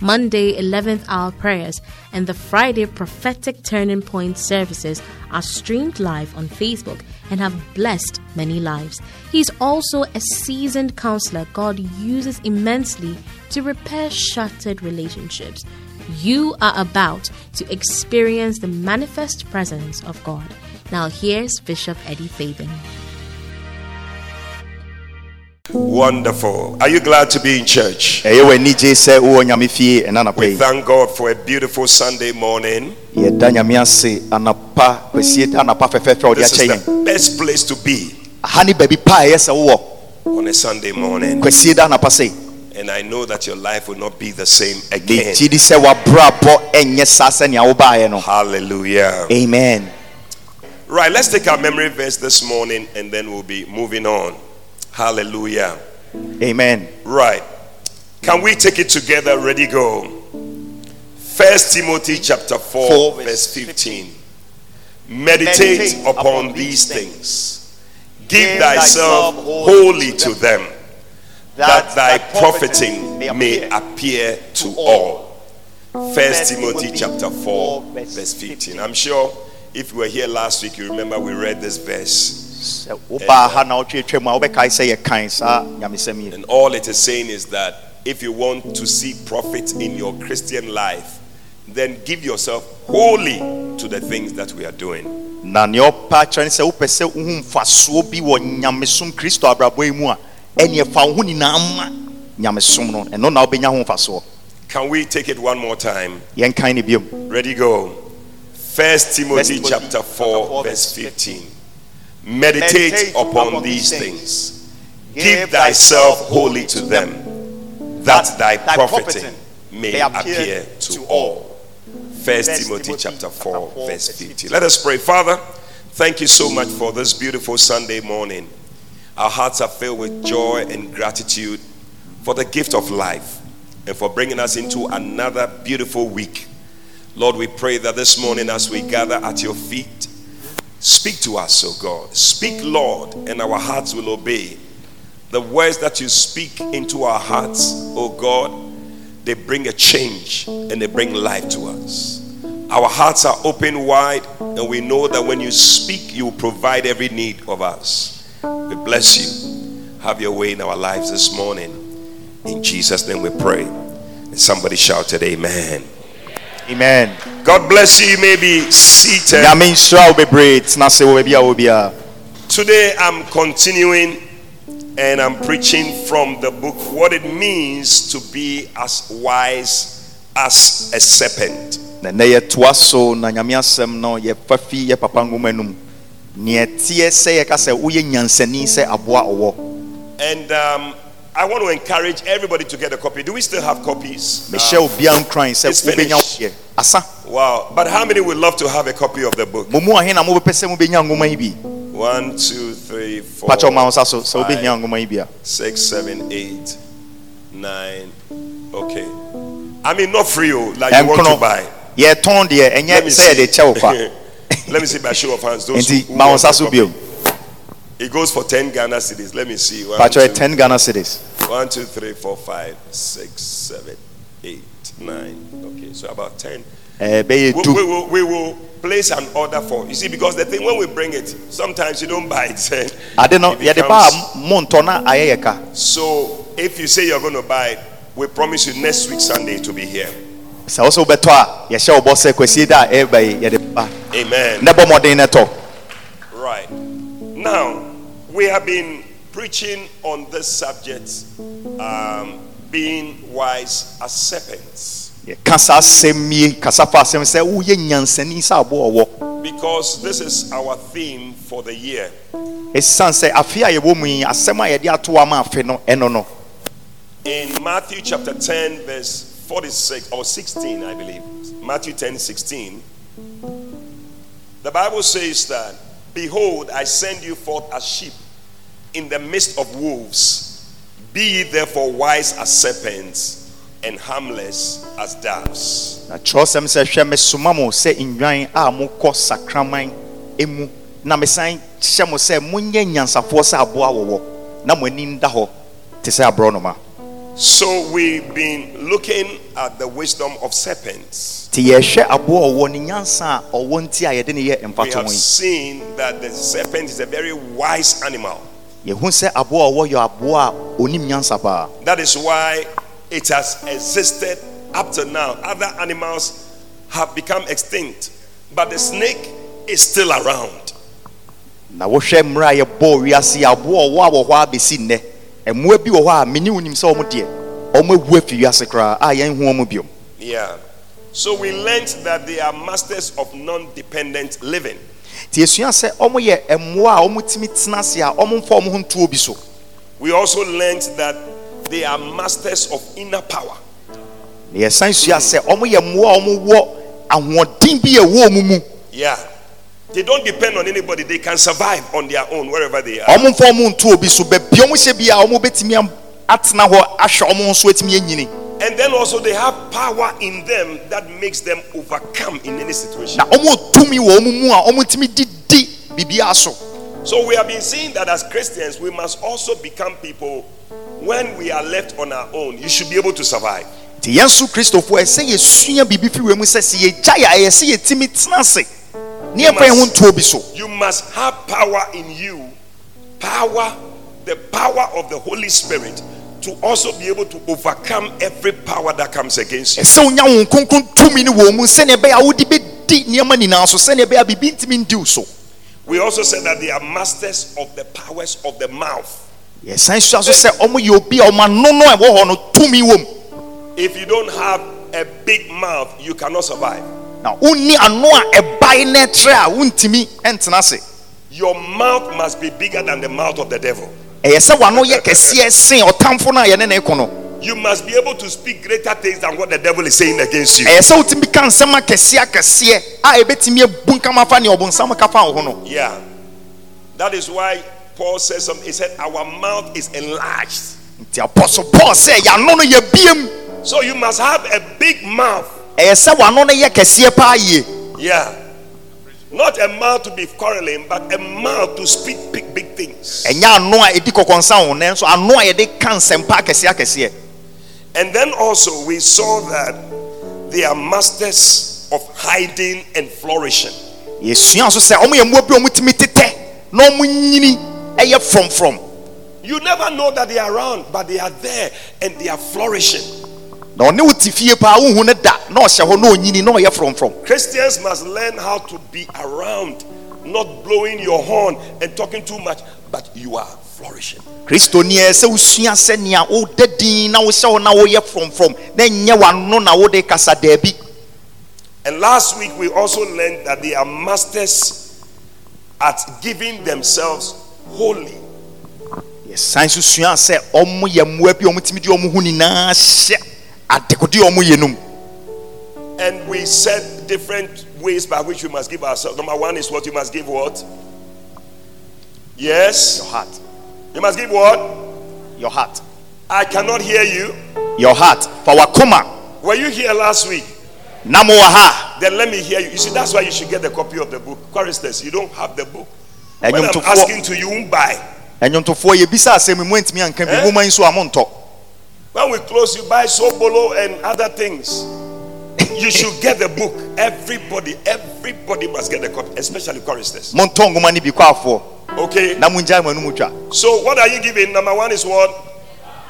Monday 11th hour prayers, and the Friday prophetic turning point services are streamed live on Facebook and have blessed many lives. He's also a seasoned counselor God uses immensely to repair shattered relationships. You are about to experience the manifest presence of God. Now, here's Bishop Eddie Fabin. Wonderful. Are you glad to be in church? ɛyɛ wɔ anigye sɛ wowɔ nyame fie ɛna anapa We thank God for a beautiful Sunday morning. yɛda nyame ase anapa kwasie anapa fɛfɛɛfɛ a ɔde This is the best place to be baabi pa a ɛyɛ sɛ wowɔ on a Sunday morning. kwasie da anapa se And I know that your life will not be the same again. megye di sɛ wabrabɔ ɛnyɛ saa sɛnea wobaeɛ no Hallelujah. amen Right, let's take our memory verse this morning and then we'll be moving on. Hallelujah. amen Right. Can we take it together? Ready, go. First Timothy chapter 4, Four, verse 15. Meditate, upon these things. Give thyself wholly to them, that thy profiting may appear to all. First Timothy chapter 4, verse 15. I'm sure if you were here last week, you remember we read this verse. Sɛ wobaa uh, ha na wotwetwe mu a wobɛkae sɛ yɛkae saa nyamesɛm yi And all it is saying is that if you want to see profit in your Christian life, then give yourself wholly to the things that we are doing. na nea ɔpa kyerɛ ne sɛ wopɛ sɛ wohu mfasoɔ bi wɔ nyamesom kristo abrabɔ yi mu a ɛneɛ fa wo ho nyinaa ma nyamesom no ɛno na wobɛnya ho mfasoɔ Can we take it one more time? yɛnkan ne biom Ready, go. First Timothy, Timothy chapter 4, verse 15. Meditate upon these things. Give thyself wholly to them, that thy profiting may appear to all. First Timothy chapter 4, verse 15. Let us pray. Father, thank you so much for this beautiful Sunday morning. Our hearts are filled with joy and gratitude for the gift of life and for bringing us into another beautiful week. Lord, we pray that this morning as we gather at your feet, speak to us, O God. Speak, Lord, and our hearts will obey. The words that you speak into our hearts, O God, they bring a change and they bring life to us. Our hearts are open wide, and we know that when you speak, you provide every need of us. We bless you. Have your way in our lives this morning. In Jesus' name we pray. And somebody shouted, Amen. Amen God bless you. You may be seated. nyame nhyira wo bebree tena ase wɔ baabi a wɔ biara Today I'm continuing and I'm preaching from the book What It Means to Be as Wise as a Serpent. na nnɛ yɛtoa so na nyame asɛm no yɛfa fi yɛ papa nwoma no mu neɛ teɛ sɛ yɛka sɛ woyɛ nyansani sɛ aboa ɔwɔ And um, I want to encourage everybody to get a copy. Do we still have copies? Michelle obiara nkran sɛ it's wobɛnya finished. wodeɛ asa Wow. But how many would love to have a copy of the book? mo mu ahe na mobɛpɛ sɛ mobɛnya nwoma yi bi One, two, three, four, pakyɛ ɔma wo sa so sɛ five, wobɛhia nwoma yi bi a six, seven, eight, nine. Okay. I mean, not free, oh, like you want to buy. ɛnyɛ Let me sɛ yɛde kyɛ wo kwa Let me see by show of hands. Those who, who It goes for 10 Ghana cedis. Let me see. One, pakyɛ two, 10 ghana cedis. one, two, three, four, five, six, seven, eight, nine. Okay, so about 10. ɛɛ bɛyɛ We, we will, we will place an order for you see because the thing when we bring it sometimes you don't buy it ade no It yɛde ba becomes- a mo ntɔ na ayɛ yɛ ka so if you say you're going to buy it we promise you next week sunday to be here. Sɛ wo sɛ wobɛtɔ a yɛhyɛ wo bɔ sɛ kwasie da a ɛreba yi yɛde ba amen. Na bɔ mmɔden no tɔ right. Now we have been preaching on this subject um, being wise as serpents yɛka saa asɛm yi kasa fa asɛm sɛ woyɛ nyansani sɛ aboa ɔwɔ because this is our theme for the year ɛsiane sɛ afe a yɛwɔ mu yi asɛm a yɛde ato ama afe no ɛno no in Matthew chapter 10, verse 46 or 16, I believe. Matthew 10 16. The Bible says that Behold, I send you forth as sheep in the midst of wolves. Be ye therefore wise as serpents and harmless as doves. na kyerɛwsɛm sɛ hwɛ mesoma mo sɛ nnwan a mokɔ sakraman emu na mesan hyɛ mo sɛ monyɛ nyansafoɔ sɛ aboa wɔwɔ na mo ani da hɔ te sɛ aborɔnoma So we've been looking at the wisdom of serpents. nti yɛhwɛ aboa a ɔwɔ ne nyansa a ɔwɔ nti a yɛde ne yɛ We have seen that the serpent is a very wise animal. yɛhu sɛ aboa a ɔwɔ yɛ aboa a ɔnim nyansa paa That is why it has existed up to now. Other animals have become extinct, but the snake is still around. na wohwɛ mmerɛ a yɛbɔɔ wiase aboa ɔwɔ a wɔ hɔ a nnɛ mmoa bi wɔ hɔ a mene wonim sɛ ɔmo deɛ ɔmo awu afi wiase koraa a yɛnhu ɔmo biom Yeah. So we learned that they are masters of non dependent living. nti yɛsua sɛ ɔmo yɛ mmoa a ɔmo tumi tena ase a ɔmo mfa ɔmo ho ntoɔ bi so We also learned that they are masters of inner power. na yɛsan sua sɛ ɔmo yɛ mmoa a ɔmo wɔ ahoɔden bi ɛwɔ mu Yeah. They don't depend on anybody, they can survive on their own wherever they are. ɔmo mfa ɔmo ntoɔ so baabi ɔmo hyɛ bi a ɔmo bɛtumi atena hɔ ahwɛ ɔmo ho so atumi And then also they have power in them that makes them overcome in any situation. na ɔmo tumi wɔ ɔmo mu a ɔmo tumi didi biribiara so So we have been seeing that as Christians, we must also become people when we are left on our own. You should be able to survive. nti yɛn nso kristofoɔ ɛsɛ yɛsua biribi firi wɔ mu sɛ sɛ yɛgya yɛ a ɛyɛ sɛ yɛtumi tena ase ne yɛmfa yɛn ho ntoɔ bi so You must have power in you, power, the power of the Holy Spirit, to also be able to overcome every power that comes against you. ɛsɛ wonya wo nkronkron tumi no wɔ mu sɛnea ɛbɛyɛ a wode bɛdi nneɛma nyinaa so sɛnea ɛbɛyɛ a biribi ntumi ndi wo so We also said that they are masters of the powers of the mouth. yɛsan sua so sɛ ɔmo yɛ obi a ɔmo ano no a ɛwɔ hɔ no tumi wɔ mu If you don't have a big mouth, you cannot survive. Na wonni ano a ɛbae na ɛtrɛ a wontumi ɛntena Your mouth must be bigger than the mouth of the devil. Eh, ɛyɛ sɛ w'ano yɛ kɛseɛ sen ɔtamfo eh, no a yɛne ne ko no You must be able to speak greater things than what the devil is saying against you. Eh, ɛyɛ sɛ wotumi ka nsɛm akɛseɛ akɛseɛ a ɛbɛtumi abu nkama fa nea ɔbonsam ka fa ho no Yeah. That is why Paul says something. He said, Our mouth is enlarged. nti apostle paul sɛ yɛano no yɛbiem So you must have a big mouth. Ɛyɛ sɛ w'ano no yɛ kɛseɛ paa yie Yeah. Not a mouth to be quarreling, but a mouth to speak big, big things. ɛnyɛ ano a ɛdi kɔkɔnsa ho nanso ano a yɛde ka nsɛmpa akɛseɛ akɛseɛ And then also we saw that they are masters of hiding and flourishing. yɛsua so sɛ ɔmo yɛ mmoa bi a ɔmotumi tetɛ na ɔmo nyini ɛyɛ frɔmfrɔm You never know that they are around, but they are there and they are flourishing. Na ɔne wo te fie paa wohu no da na ɔhyɛ hɔ na ɔnyini na ɔyɛ frɔmfrɔm Christians must learn how to be around, not blowing your horn and talking too much, but you are flourishing. kristoni ɛ sɛ wosua sɛnea woda din na wohyɛ hɔ na woyɛ frɔmfrɔm na ɛnyɛ w'ano na wode kasa daabi And last week we also learned that they are masters at giving themselves wholly. yɛsan so sua sɛ ɔmo yɛ mmoa bi a ɔmotumi de ɔmo ho nyinaa hyɛ adekode ɔmo yɛ no And we said different ways by which we must give ourselves. Number one is what you must give what? Yes. your heart You must give what? your heart I cannot hear you. your heart fa wakoma Were you here last week? na mowɔ ha Then let me hear you. You see, that's why you should get the copy of the book. Choristers, you don't have the book. When I'm asking to you, buy. ɛnwomtofoɔ yɛbisa asɛm mu antumi anka bi Eh? nwoma yi nso a montɔ When we close, you buy sobolo and other things. You should get the book. Everybody, everybody must get the copy, especially choristers. montɔ nwoma no Okay. na mongyae mo So what are you giving? Number one is what?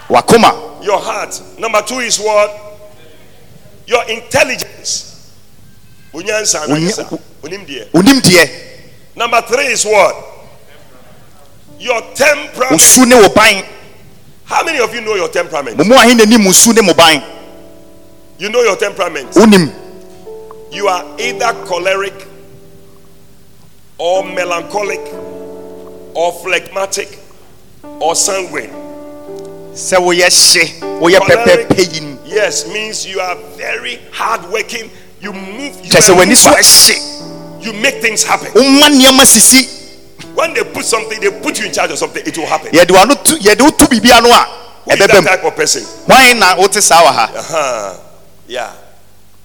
wakoma Your heart. Number two is what? Your intelligence. Unyansa, Unya- unyansa, unimdeɛ. onimdeɛ Number three is what? Your temperament. osu ne wo ban How many of you know your temperament? mo mu ahe n'anim osu ne mo ban You know your temperament. You are either choleric or melancholic or phlegmatic or sanguine. no yes, means you are very hardworking. You move. You, kyɛ sɛ w'ani so maneuver, ahye you make things happen. Woma nneɛma sisi When they put something, they put you in charge of something, it will happen. yɛde wano tu yɛde wo tu biribia no a Who is that mu type of person? hwan na wote saa wɔ ha Uh-huh. Yeah.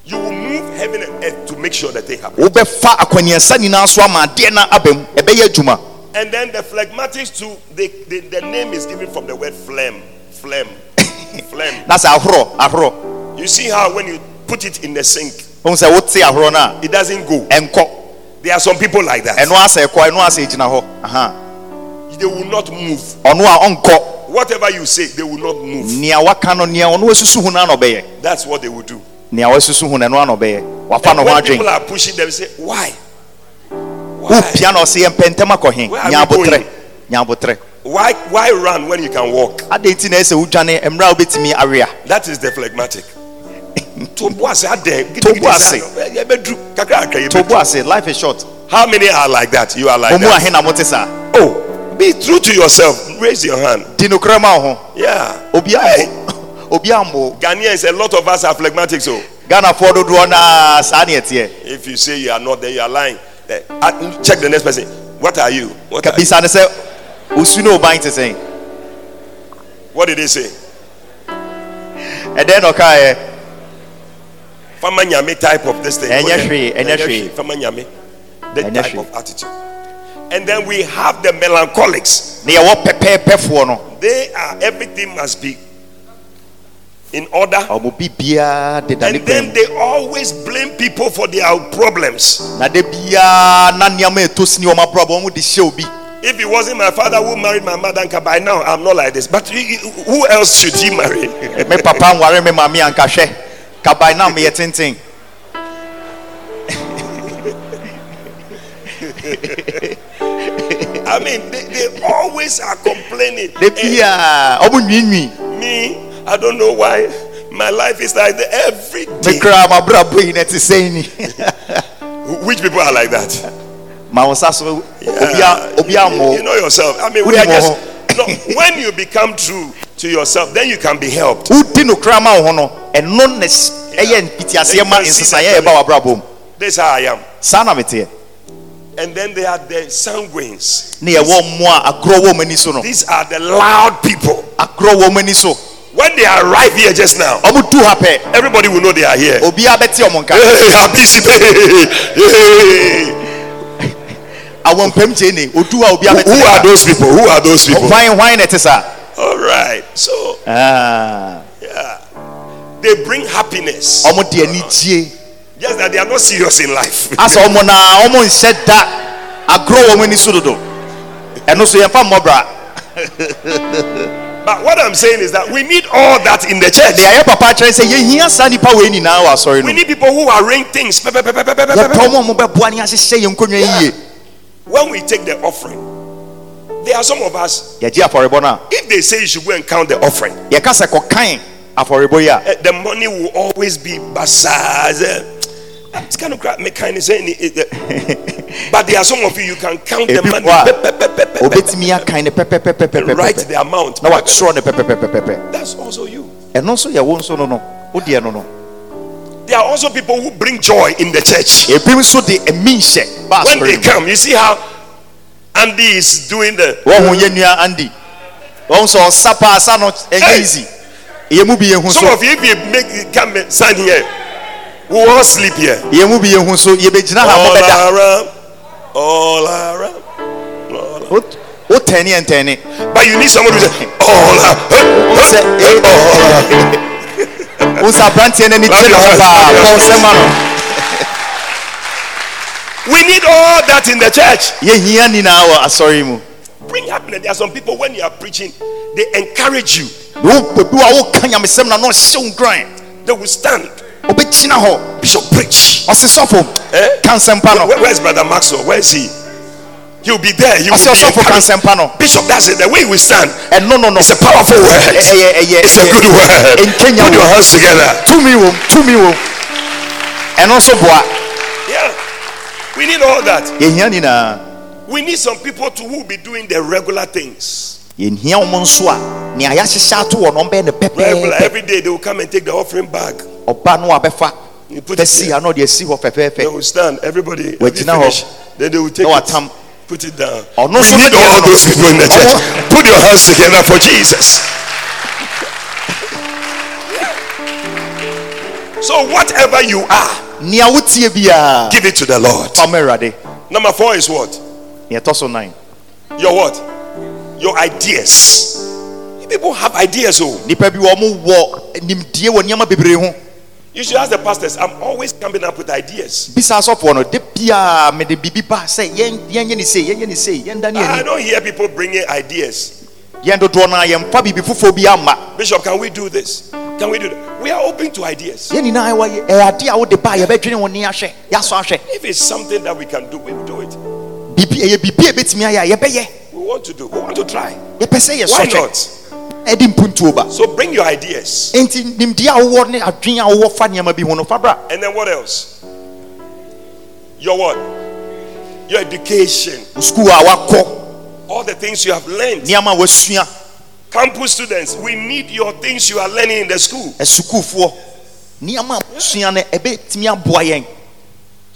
You will move heaven and earth to make sure that thing happens. wobɛfa akwaniansa nyinaa so ama adeɛ no aba mu ɛbɛyɛ adwuma And then the phlegmatics too, they, they, the name is given from the word phlegm. Phlegm. phlegm. na sɛ ahorɔ ahorɔ You see how when you put it in the sink, wohu sɛ wote ahorɔ no a it doesn't go. ɛnkɔ There are some people like that. ɛno asɛ ɛkɔ ɛno asɛ gyina hɔ They will not move. ɔno a ɔnkɔ Whatever you say, they will not move. nea waka no nea ɔno asusu ho no ɔbɛyɛ That's what they will do. nea wasusu ho no ɛno ɔbɛyɛ wafa And no ho when people are pushing them, say, Why? Why? wopia na ɔsɛ yɛmpɛ ntɛm akɔhe Where are nya we going? Why why run when you can walk? adɛn nti na ɛsɛ wodwane mmerɛ a wobɛtumi awea That is the phlegmatic. Tobo ase ade. Tobo ase. Yebedru kakra kakra tobo yebedru. ase life is short How many are like that? You are like that. Oh, be true to yourself. Raise your hand. di nokorɛ ma wo ho Yeah. obi Hey, ambo obi ambo Ghanaians, a lot of us are phlegmatic. So ghanafoɔ dodoɔ naa saa if you say you are not there, you are lying. Eh, uh, Check the next person. What are you? What, are you? kabisa ne sɛ osu ne oban te sɛn what did they say? ɛdɛn na ɔkaeɛ Fama nyame type of this thing. Ɛnyɛ What the- hwee, ɛnyɛ ɛnyɛ hwee. hwee. Fama nyame. The type of attitude. And then we have the melancholics. ne yɛwɔ pɛpɛɛpɛfoɔ no They are everything must be in order. ɔmo bibiaa deda ne And then they always blame people for their problems. na de biaa na nneɛma ɛtɔ sini ɔmo abrabɔ ɔmo de hyɛ obi If it wasn't my father who married my mother, Nka, by now I'm not like this. But who else should he marry? me papa nware me maame ankahwɛ kaban na meyɛ tenten I mean, they, they always are complaining. de Eh, biaa ɔmo nwiinwii me, I don't know why my life is like that every day. kra mabrabɔ yi na ɛte sɛn ni Which people are like that? ma wo nsa so obi a obi you, know yourself. I mean, we are just no, when you become true to yourself, then you can be helped. wodi no kra ma wo ho no ɛno na ɛyɛ mpitiaseɛ ma Then you can see nsesaeɛ ɛba w'abrabɔ mu This is how I am. saa na meteɛ And then they are the sanguines. ne yɛwɔ mmo a agorɔ wɔ ɔmo ani so no These are the loud people. agorɔ wɔ ɔmo so When they arrive here just now, ɔmo du ha pɛ everybody will know they are here. obiara bɛte ɔmo nka Hey, hey, hey. awɔmpam kyɛ ne odu a obiara bɛte Who are those people? Who are those people? na ɛte All right. So, Ah. They bring happiness. ɔmo de anigye Just that they are not serious in life. asɛ ɔmo na ɔmo nhyɛ da agorɔ wɔ ɔmo ani so dodo ɛno so yɛmfa mmɔbra But what I'm saying is that we need all that in the church. deɛ yɛ papa kyerɛ sɛ yɛhia saa nnipa wei nyinaa wɔ asɔre We no need people who arrange things. Yɛpɛ pe. ɔmo a ɔmo bɛboa ne ahyehyɛ yɛ nkonnwa yie When we take the offering, there are some of us, yɛgye afɔrebɔ no a if they say you should go and count the offering, yɛka sɛ kɔkan afɔrebɔ yi a eh, the money will always be bazaars. eh, It's kind of crap. me kind of saying it, eh, But there are some of you, you can count the money. pe- akan ne and Write the amount. na watwerɛ ne pɛpɛpɛpɛpɛ That's also you. ɛno nso yɛ wo nso no no wodeɛ no no There are also people who bring joy in the church. ebi nso de ɛmi nhyɛ When they come, you see how Andy is doing the. wɔn ho yɛ nua andi wɔn nso ɔsa paa sa no ɛnyɛ Hey. Easy yɛ mu bi yɛ hu Some so of you, if you make come and stand here, we all sleep here. yɛ mu bi yɛ hu so yɛbɛgyina ha all mɔbɛda around, all around. all around. o tɛni ɛntɛni But you need somebody who say, all around. sɛ ee o nsa aberanteɛ n'ani gye ne ho paa kɔn sɛ ma no We need all that in the church. yɛ hia nyinaa wɔ asɔre mu Bring happiness. There are some people when you are preaching, they encourage you. wo bebi wa wo ka nyamesɛm na n'ɔhyɛ wo nkran They will stand. Bishop preach. Eh? no Where, where's Brother Maxwell? Where is he? He'll be there. He will ɔsi be ɔsɔfo ka encouraged. nsɛmpa no Bishop, that's it. The way we stand. And no no no. It's a powerful word. ɛyɛ It's a good word. nkenya Put your oh. hands together. tumi wɔ oh. tumi wɔ ɛno oh. nso boa Yeah. We need all that. We need some people to who be doing the regular things. yɛhia wɔn nso a nea yɛahyehyɛ ato wɔ no ɔmbɛyɛ ne Regular. Every day they will come and take the offering bag. ɔba no abɛfa You put it there. ha na ɔde asi hɔ They will stand. Everybody. Hɔ. Finish. Then they will take it. Put it down. No, we need all those people in the church. Put your hands together for Jesus. So, whatever you are, give it to the Lord. Number four is what? Nea ɛtɔ so nan Your what? Your ideas. You people have ideas, oh. nipa bi wɔn wɔ nimdie wɔ nneɛma bebree You should ask the pastors. I'm always coming up with ideas. bisa asɔfoɔ no de bia mede biribi ba sɛ yɛn yɛnyɛ ne sei yɛnyɛ ne sei yɛn da ne I don't hear people bringing ideas. yɛn dodoɔ no a yɛmfa biribi foforɔ Bishop, can we do this? Can we do that? We are open to ideas. yɛn nyinaa ɛwɔ ɛyɛ ade a wode ba a yɛbɛdwene wo ne ahwɛ yɛasɔ ahwɛ If it's something that we can do, we will do it. Ɛyɛ biribi a ɛbɛtumi ayɛ a yɛbɛyɛ We want to do. We want to try. yɛpɛ sɛ Why yɛsɔ not? hwɛ ɛde mpuntuo ba So bring your ideas. enti nimdeɛ a wowɔ ne adwene a wowɔ fa nneɛma bi ho no fa bra And then what else? Your what? Your education. sukuu a wakɔ All the things you have learned. nneɛma wasua Campus students, we need your things you are learning in the school. asukuufoɔ nneɛma wasua no ɛbɛtumi aboa yɛn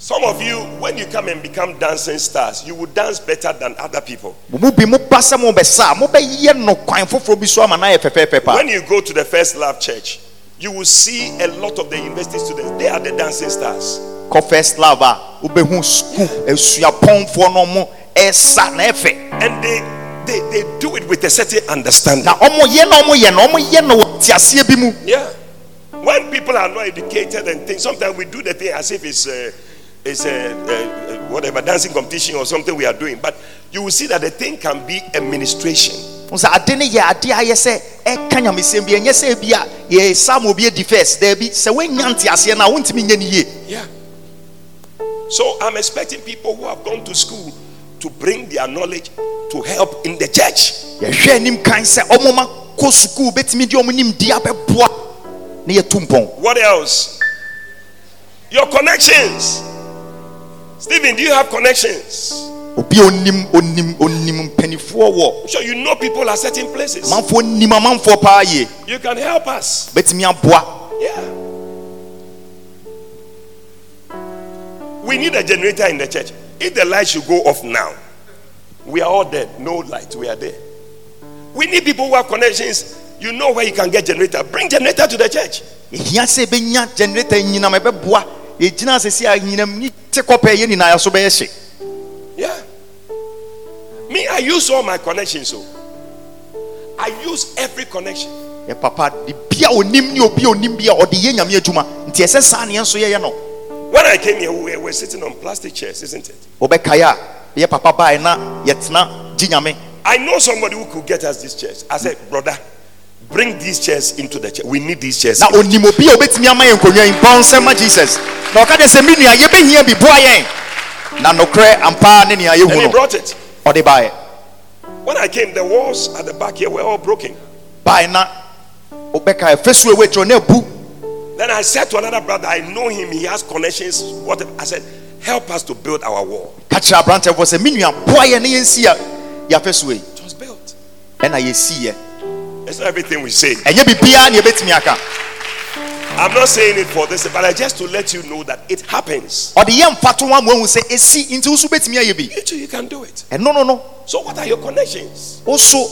Some of you, when you come and become dancing stars, you will dance better than other people. mo mu bi moba sɛ mobɛsa a mobɛyɛ no kwan foforɔ bi so ama no ayɛ fɛfɛɛfɛ paa When you go to the First Love Church, you will see a lot of the university students. They are the dancing stars. first love a wobɛhu sukuu asuapɔnfoɔ no mo ɛsa na ɛfɛ And they, they, they do it with a certain understanding. Yeah. When people are not educated and things, sometimes we do the thing as if it's a, it's a, a, a whatever dancing competition or something we are doing. But you will see that the thing can be administration. ministration. Wo sɛ ade no yɛ ade a yɛ sɛ ɛka nyamesɛm bi ɛnyɛ sɛ bi a yɛ sam obi adi first daabi sɛ woanya nteaseɛ no a wontumi nyɛ no yie Yeah. So I'm expecting people who have gone to school to bring their knowledge to help in the church. yɛhwɛ anim kan sɛ ɔmoma kɔ sukuu bɛtumi de ɔmo nimdeɛ abɛboa na yɛtu mpɔn What else? Your connections. Stephen, do you have connections? obi onim onim onim mpanifoɔ wɔ sure you know people at certain places. amanfoɔ nim amanfoɔ paa yie You can help us. bɛtumi aboa Yeah. We need a generator in the church. If the light should go off now, we are all dead. No light, we are there. We need people who have connections. You know where you can get generator. Bring generator to the church. ehia sɛ ɛbɛnya generator nyinam ɛbɛboa yɛgyina asɛsi a nyinam ni te kɔpɛ yɛ nyinaa so bɛyɛ hye Yeah. Me, I use all my connections. So I use every connection. yɛ papa de bia onim ne obi onim bi a ɔde yɛ nyame adwuma nti ɛsɛ saa neɛ nso yɛyɛ no When I came here, we were sitting on plastic chairs, isn't it? wobɛkae a yɛ papa bae na yɛtena gye nyame I know somebody who could get us these chairs. I said, brother, bring these chairs into the church. We need these chairs. na onim obi a obɛtumi ama yɛ nkonnwa yi mpɔn nsɛm ma jesus na de sɛ me nua yɛbɛhia bi boa yɛn na nokorɛ ampa ne and he yɛhu no brought it. ɔde baeɛ When I came, the walls at the back here were all broken. bae na wobɛkae fɛsuo ɛwɔ akyirɛ na abu Then I said to another brother, I know him, he has connections. What I said, help us to build our wall. ka kyerɛ aberantefoɔ sɛ me nua boa yɛ ne yɛnsi a yɛafɛsuo yi It was built. ɛna yɛsiiɛ It's everything we say. ɛnyɛ biribiara ne yɛbɛtumi aka I'm not saying it for this, but I just to let you know that it happens. ɔde yɛ mfato ho ama ahu sɛ ɛsi nti wo so wobɛtumi ayɛ bi You too, you can do it. ɛno no no no. So, what are your connections? wo so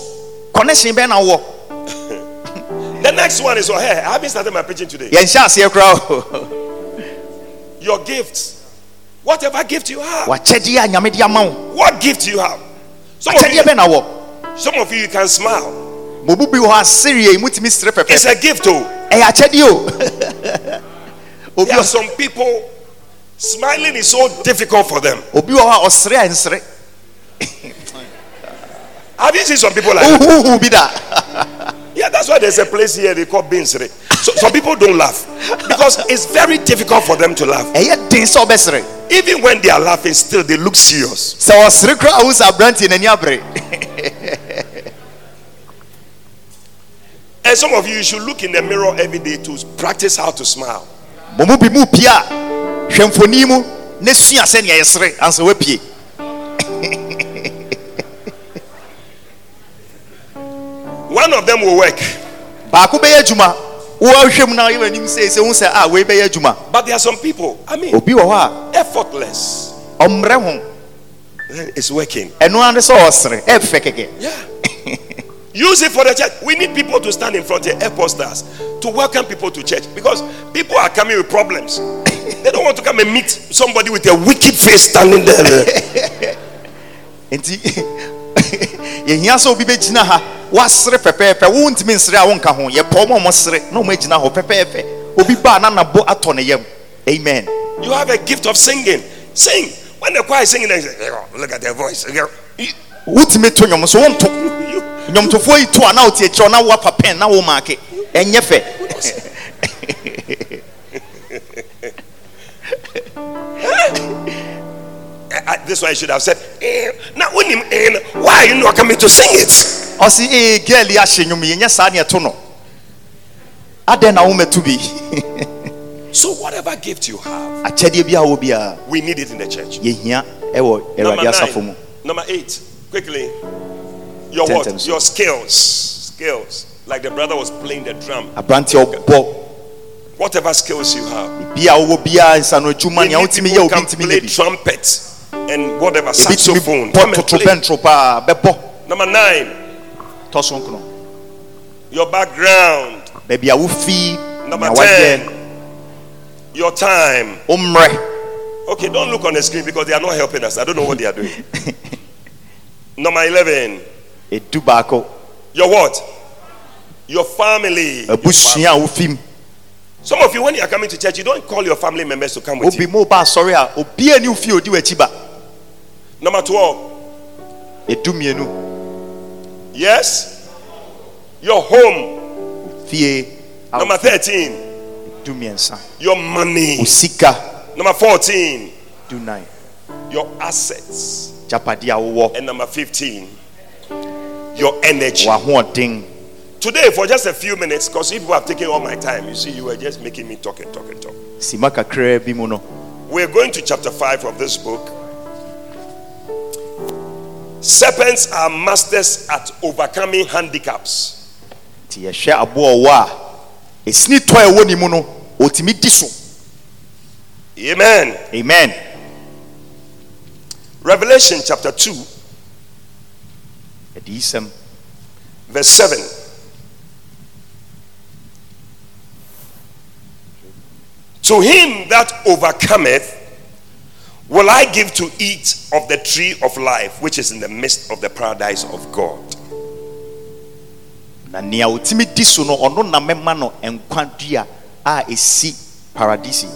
connection na The next one is, oh, hey, I haven't started my preaching today. yɛnhyɛ aseɛ koraa o Your gifts. Whatever gift you have. wakyɛdeɛ a nyame de ama What gift you have? Some of you, bɛn na wɔ some of you, you can smile. Mobu bi wɔ hɔ a serie yi mutumi sere It's a gift, oh. ɛyɛ akyɛdeɛ o obi There are some people, smiling is so difficult for them. obi wɔ hɔ a ɔsere Have you seen some people like that? wohuhu bi da Yeah, that's why there's a place here they call Binsre. So some people don't laugh because it's very difficult for them to laugh. ɛyɛ den sɛ ɔbɛsere Even when they are laughing, still they look serious. And some of you, you should look in the mirror every day to practice how to smile. mo mu bi mu na sua sɛnea yɛsere ansa One of them will work, baako bɛyɛ adwuma woahwɛ mu na yɛ w'anim sei sɛ hu sɛ a wei bɛyɛ adwuma but there are some people, I mean, obi wɔ hɔ effortless. a ɔmmerɛ ho then it's working. ɛno ara ne sɛ ɔsere ɛfɛ kɛkɛ Yeah. Use it for the church. We need people to stand in front here, airport stars, to welcome people to church because people are coming with problems. They don't want to come and meet somebody with a wicked face standing there. nti yɛhia sɛ obi bɛgyina ha wasere pɛpɛɛpɛ wontumi nsere a wonka ho yɛpɔ ɔma ɔmo sere na ɔmo agyina hɔ pɛpɛɛpɛ obi baa na nabo atɔ ne yam amen You have a gift of singing. Sing. When the choir is singing, they say, "Oh, look at their voice. Wotumi to nnwom so wonto nnwomtofoɔ yi to a na wote na woapa pɛn na ɛnyɛ fɛ Eh, I- this one I should have said. "Eh, Now, when him, eh, why are you not coming to sing it? ɔse ee girl yi ahyɛ nnwom yɛnyɛ saa ne ɛto no adɛn na womɛto bi So, whatever gift you have, akyɛdeɛ bi a we need it in the church. yɛhia ɛwɔ awurade Number nine, number eight, quickly. Your Ten what? times. Your skills. Skills. Like the brother was playing the drum. aberanteɛ ɔbɔ Whatever skills you have. bia wowɔ biara nsa no adwuma We nea need wotumi people yɛ who obi can ntumi play trumpet and whatever saxophone. Come and play. totorobɛnto paa bɛbɔ Number nine, tɔ so nkono your background. baabi a wofi Number ten, your time. mmerɛ Okay, don't look on the screen because they are not helping us. I don't know what they are doing. Number 11, ɛdu baako your what? Your family. Your abusua a wofi mu Some of you, when you are coming to church, you don't call your family members to come with obi you. mu ba asɔre a obiara ni wofi odi w'akyi ba Number 12, ɛdu mmienu yes, your home. fie a Number 13, du mmiɛnsa your money. wo sika Number 14, du nan your assets. gyapadeɛ a wowɔ And number 15, your energy. Today, for just a few minutes, because if you have taken all my time, you see, you were just making me talk and talk and talk. sima kakraa bi mu no We're going to chapter 5 of this book. Serpents are masters at overcoming handicaps. nti yɛhwɛ aboa ɔwɔ a ɛsini tɔ a ɛwɔ ne mu no ɔtumi di so Amen. amen Revelation chapter 2, ɛde verse 7. To him that overcometh, will I give to eat of the tree of life, which is in the midst of the paradise of God. na nea ɔtumi di so no ɔno na mɛma no nkwa a paradisi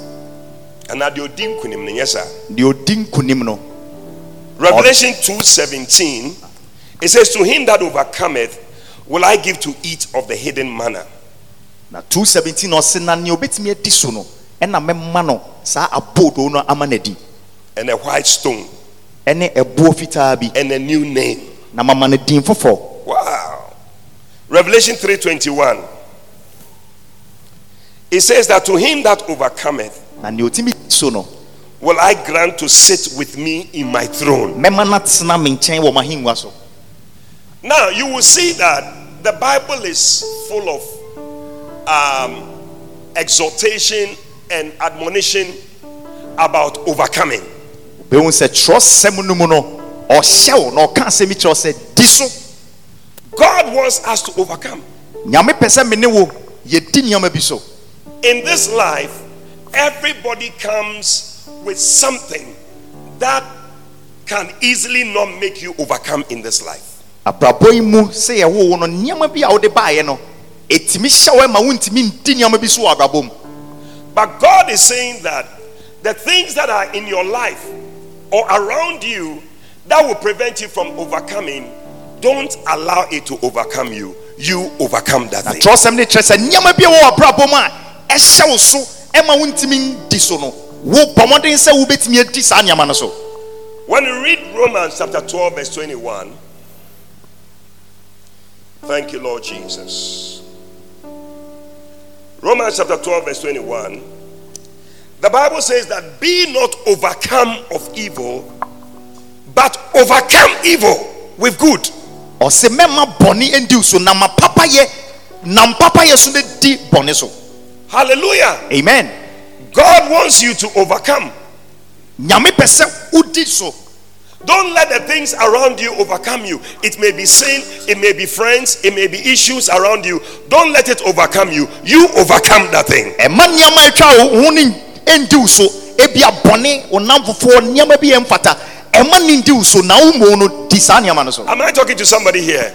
And at the Odin kunim ne, yes, deɛ ɔdi nkonim no Revelation 2:17 it says to him that overcometh will I give to eat of the hidden manna. Na 217 na ɔse na nea ɔbɛtumi adi so no ɛna mɛma no saa aboodo no ama no adi and a white stone. Ɛne ɛboɔ fitaa bi. And a new name. na mama no din foforɔ. Wow. Revelation 3:21 it says that to him that overcometh na nea di so no will I grant to sit with me in my throne. mɛma no atena me nkyɛn wɔ m'ahengua so Now you will see that the Bible is full of um, exhortation and admonition about overcoming. bɛhu sɛ twerɛsɛm no mu no ɔhyɛ wo na ɔka asɛm yi kyerɛ wo sɛ di so God wants us to overcome. nyame pɛ sɛ me ne wo yɛdi nneɛma bi so In this life, everybody comes with something that can easily not make you overcome in this life. Abrabɔ yi mu sɛ yɛwo wo no nneɛma bi a wode baeɛ no ɛtumi hyɛ wo ma wontumi nneɛma bi so wɔ abrabɔ mu But God is saying that the things that are in your life or around you that will prevent you from overcoming, don't allow it to overcome you. You overcome that thing. twerɛsɛm no kyerɛ sɛ nneɛma bi a wɔ abrabɔ mu a ɛhyɛ wo so ɛma wontumi ndi so no wo bɔ mmɔden sɛ wobɛtumi adi saa nneɛma no so When you read Romans chapter 12, verse 21, thank you, Lord Jesus. Romans chapter 12, verse 21, the Bible says that be not overcome of evil, but overcome evil with good. ɔsɛ mɛma bɔne ndi so na ma papayɛ nam papayɛ so ne bɔne so Hallelujah. amen God wants you to overcome. nyame pɛ sɛ wodi so Don't let the things around you overcome you. It may be sin, it may be friends, it may be issues around you. Don't let it overcome you. You overcome that thing. ɛma nneɛma atwa wo ho ne ndi wo so ebi abɔne ɔnam fofoɔ nneɛma bi yɛ mfata ɛma ne ndi wo so na wo mo no di saa nneɛma no so Am I talking to somebody here?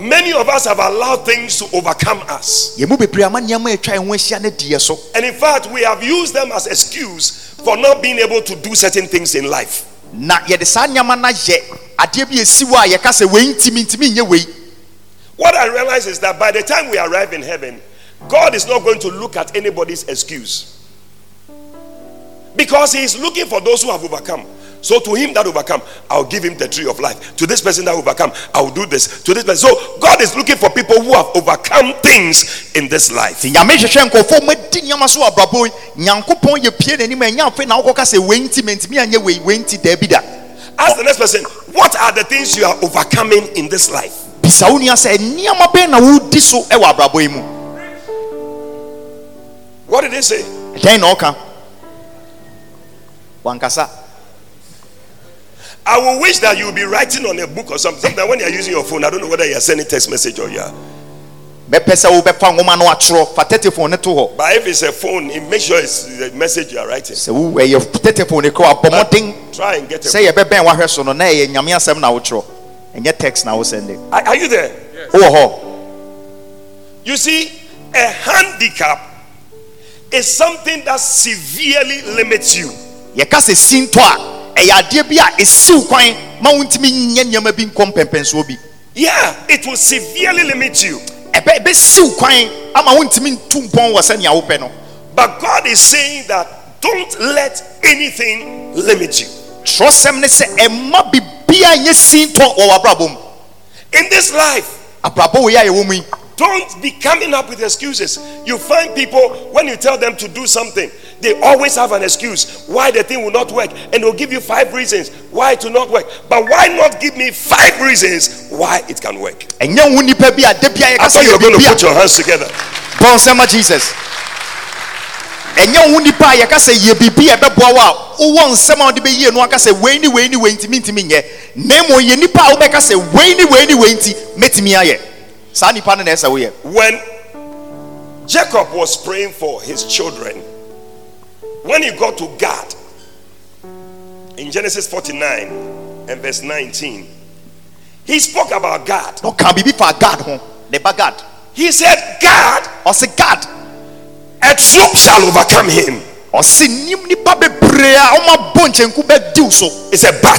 Many of us have allowed things to overcome us. yɛn mu bebree ama nneɛma atwa yɛn ho ahyia ne deɛ so And in fact, we have used them as excuse for not being able to do certain things in life. na yɛde saa nneɛma no ayɛ adeɛ bi esi hɔ a yɛka sɛ wei ntimi ntimi nyɛ wei What I realize is that by the time we arrive in heaven, God is not going to look at anybody's excuse. Because He is looking for those who have overcome. So to him that overcome, I'll give him the tree of life. To this person that overcome, I'll do this. To this person. So God is looking for people who have overcome things in this life. nti nyame hwehwɛ nkɔfoɔ mu adi nneɛma so wɔ abrabɔ yi nyankopɔn yɛ pie n'anim a ɛnyɛ afei na wokɔka sɛ wei nti mentimi anyɛ wei wei nti Ask the next person, what are the things you are overcoming in this life? bisa wo nua sɛ nneɛma bɛn na I will wish that you will be writing on a book or something. Sometimes when you're using your phone, I don't know whether you're sending text message or yeah. bɛpɛ sɛ wobɛfa nwoma no atwerɛ fa telephone ne to hɔ But if it's a phone, it make sure it's the message you are writing. sɛ wo eh, ɛyɛ telephone ne kɔ abɔ mmɔden Try and get sɛ it. yɛbɛbɛn wahwɛ so no na ɛyɛ nyame asɛm na wotwerɛ ɛnyɛ text na wosɛnde Are, are you there? wowɔ hɔ You see, a handicap is something that severely limits you. yɛka sɛ sintɔ a ɛyɛ adeɛ bi a ɛsiw kwan ma wontumi nyɛ nneɛma bi nkɔ mpɛmpɛnsoɔ bi Yeah, it will severely limit you. ɛbɛ ɛbɛsiw kwan ama wontumi ntu mpɔn wɔ sɛnea wopɛ no But God is saying that don't let anything limit you. twerɛsɛm ne sɛ ɛma bibia nyɛ sintɔ wɔ w'abrabɔ mu In this life, abrabɔ wei a yɛwɔ mu yi don't be coming up with excuses. You find people when you tell them to do something, they always have an excuse why the thing will not work, and they'll give you five reasons why it will not work. But why not give me five reasons why it can work? ɛnyɛ wo nipa bi a da bia yɛka After sɛ you're going to put your hands together. bɔn nsɛm a jesus ɛnyɛ wo nipa a yɛka sɛ yɛ biribi a ɛbɛboa wo a wowɔ nsɛm a wode bɛyie no aka sɛ wei ne wei ne wei nti mentimi nyɛ na mmom yɛ nipa a wobɛka sɛ wei ne wei ne wei nti mɛtumi ayɛ saa nipa no na ɛsɛ woyɛ When Jacob was praying for his children, when he got to God in Genesis 49 and verse 19, he spoke about God. na ɔka biribi fa god ba god He said, God, ɔse god a troop shall overcome him. Ɔse nim nipa bebree a ɔma bɔ nkyɛnku bɛdiw so. He said, But,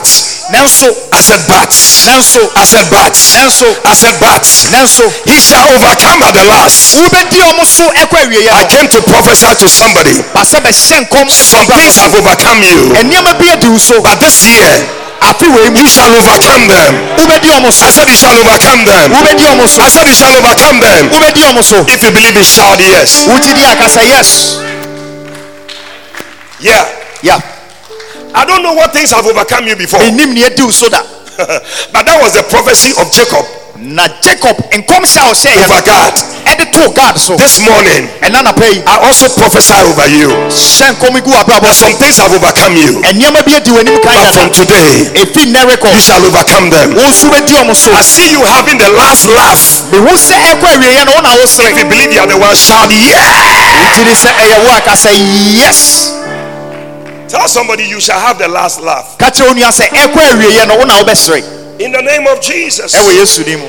nanso. I said, But, nanso. I said, But, nanso. I said, But, nanso. He shall overcome at the last. wobɛdi ɔmo so ɛkɔ awieɛ I no came to prophesy to somebody. ba sɛ bɛhyɛ nkɔm Some things have overcome you, ɛnneɛma bi adi wo so. But this year, afe wei mu you shall overcome them. wobɛdi ɔmo so? I said, You shall overcome them. wobɛdi ɔmo so? I said, You shall overcome them. wobɛdi ɔmo so? If you believe it, shout yes. wogye di aka sɛ yes Yeah. Yeah. I don't know what things have overcome you before, menim ne adi wo so da. But that was the prophecy of Jacob. Na jacob nkɔm a ɔhyɛ yɛ over God. ɛde too god so. This morning, ɛna napa yi. I also prophesy over you. Hyɛ nkɔm gu abrabɔ that so. Some things have overcome you, ɛnneɛma bi adi w'anim kan but from today, ɛfi nnɛ rekɔ. you shall overcome them. wo nso bɛdi ɔmo so. I see you having the last laugh. mehu sɛ ɛkɔ awieɛ no wo na If you believe you are the one, shout yeah. wogyiri sɛ ɛyɛ wo sɛ yes Tell somebody you shall have the last laugh. ka kyerɛ wo nua sɛ ɛkɔ awieɛ no wo na wobɛsere In the name of Jesus. ɛwɔ yesu ni mu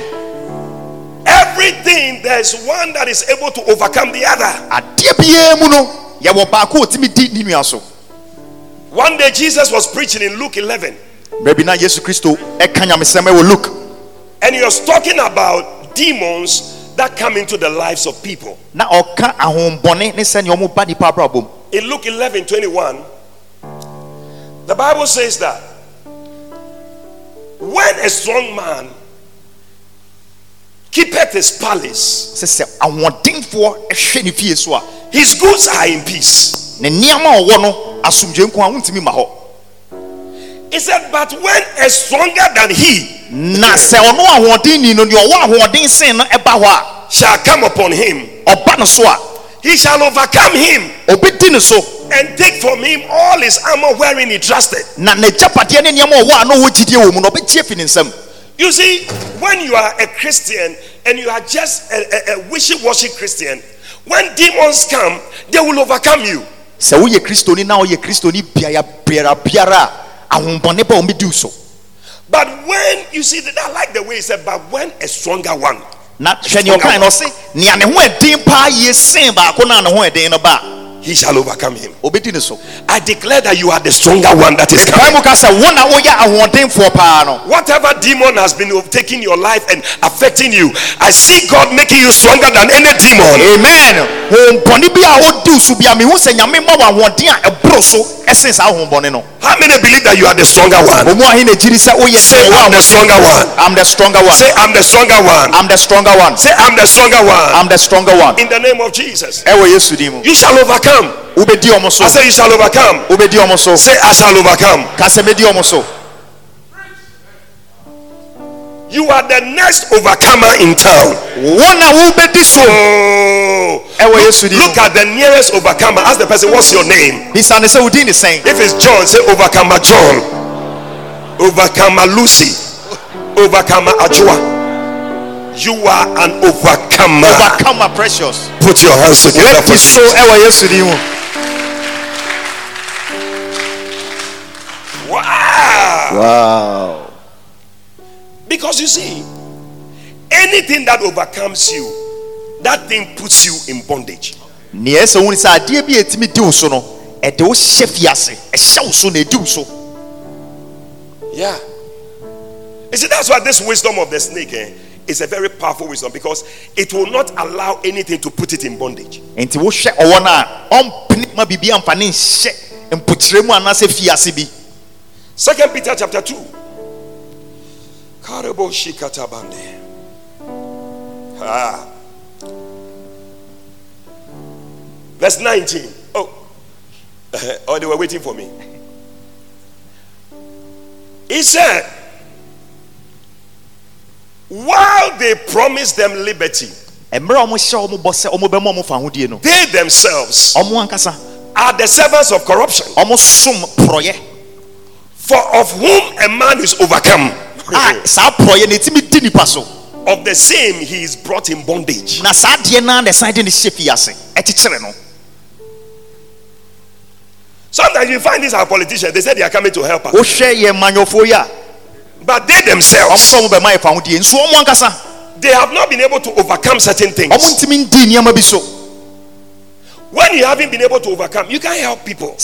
Everything there is one that is able to overcome the other. adeɛ biara mu no yɛwɔ baako a ɔtumi di ne nua so One day Jesus was preaching in Luke 11 baabi na yesu kristo ɛka nyamesɛm ɛwɔ luke and he was talking about demons that come into the lives of people. na ɔka ahombɔne ne sɛnea ɔmo ba nipa abrabɔ mu In Luke 11 21, the Bible says that when a strong man keepeth his palace, sɛ sɛ ahoɔdenfoɔ ɛhwɛ ne fie so a his goods are in peace. ne nneɛma a ɔwɔ no asomdwe nko a wontumi He said, But when a stronger than he na sɛ ɔno ahoɔden ni no deɛ ɔwɔ ahoɔden sen no ɛba hɔ shall come upon him, a ɔba no so a he shall overcome him ɔbɛdi ne so and take from him all his armor wherein he trusted. na n'agyapadeɛ ne nneɛma ɔwɔ a na ɔwɔ gyidie wɔ mu no ɔbɛgye afi ne nsam You see, when you are a Christian and you are just a, a, a wishy-washy Christian, when demons come, they will overcome you. sɛ woyɛ kristoni na woyɛ kristoni biara biara biara ahombɔne ba ɔmɛdi wo so But when you see that, I like the way he said, but when a stronger one, na hwɛ nea ɔkae no ɔse nea ne ho ɛden paa yie sen baako na ne ho ɛden no ba he shall overcome him. a ɔbɛdi ne I declare that you are the stronger one that is coming. bible ka sɛ wo na woyɛ ahoɔdenfoɔ Whatever demon has been taking your life and affecting you, I see God making you stronger than any demon. amen hombɔne bi a ɔdi wo so bia mehu sɛ nyame ma a ɛboro so ɛsen saa hombɔne no How many believe that you are the stronger one? ɔmu ahe na gyiri sɛ woyɛ Say, I'm the stronger one. I'm the stronger one Say, I'm the stronger one. I'm the stronger one Say, I'm the stronger one. I'm the stronger one In the name of Jesus, ɛwɔ yesu din mu you shall overcome. Wobɛdi ɔmo so I say, you shall overcome. wobɛdi ɔmo so Say, I shall overcome. ka sɛ mɛdi ɔmo so You are the next overcomer in town. wo na wobɛdi so Oh, ɛwɔ yesu din mu look at the nearest overcomer. Ask the person, what's your name? bisa ne sɛ wo din ne If it's John, say overcomer John, overcomer Lucy, overcomer Ajua. You are an overcomer. overcomer precious Put your hands together for wobɛdi so Jesus. ɛwɔ yesu din mu Wow. wow Because you see, anything that overcomes you, that thing puts you in bondage. neɛ ɛsɛ wo ne sɛ adeɛ bi a ɛtumi di wo so no ɛde wo hyɛ fiase ɛhyɛ wo so na ɛdi so Yeah. You see, that's why this wisdom of the snake eh, is a very powerful wisdom because it will not allow anything to put it in bondage. nti wohwɛ ɔwɔ no a ɔmpene ma biribi amfa ne nhyɛ mpokyerɛ mu anaasɛ fiase bi Second Peter chapter 2. Karebo shikatabande. Ah. Verse 19. Oh. oh, they were waiting for me. He said, while they promised them liberty, mmerɛ a ɔmohyɛ ɔmo bɔ sɛ ɔmo bɛma ɔmo fa ahodie no they themselves ɔmo ankasa are the servants of corruption, ɔmo som porɔyɛ for of whom a man is overcome. a saa porɔyɛ na ɛtumi di nipa so. Of the same, he is brought in bondage. na saa adeɛ naa na ɛsan de ne hyɛ fiase ɛkyekyere no Sometimes you find these our politicians, they say they are coming to help us, wohwɛ yɛ manyɔfoɔ yi a but they themselves sɛ ɔmo bɛma yɛ fa ahodie nso ɔmo ankasa they have not been able to overcome certain things. ntumi ndi nneɛma bi so When you haven't been able to overcome, you can't help people.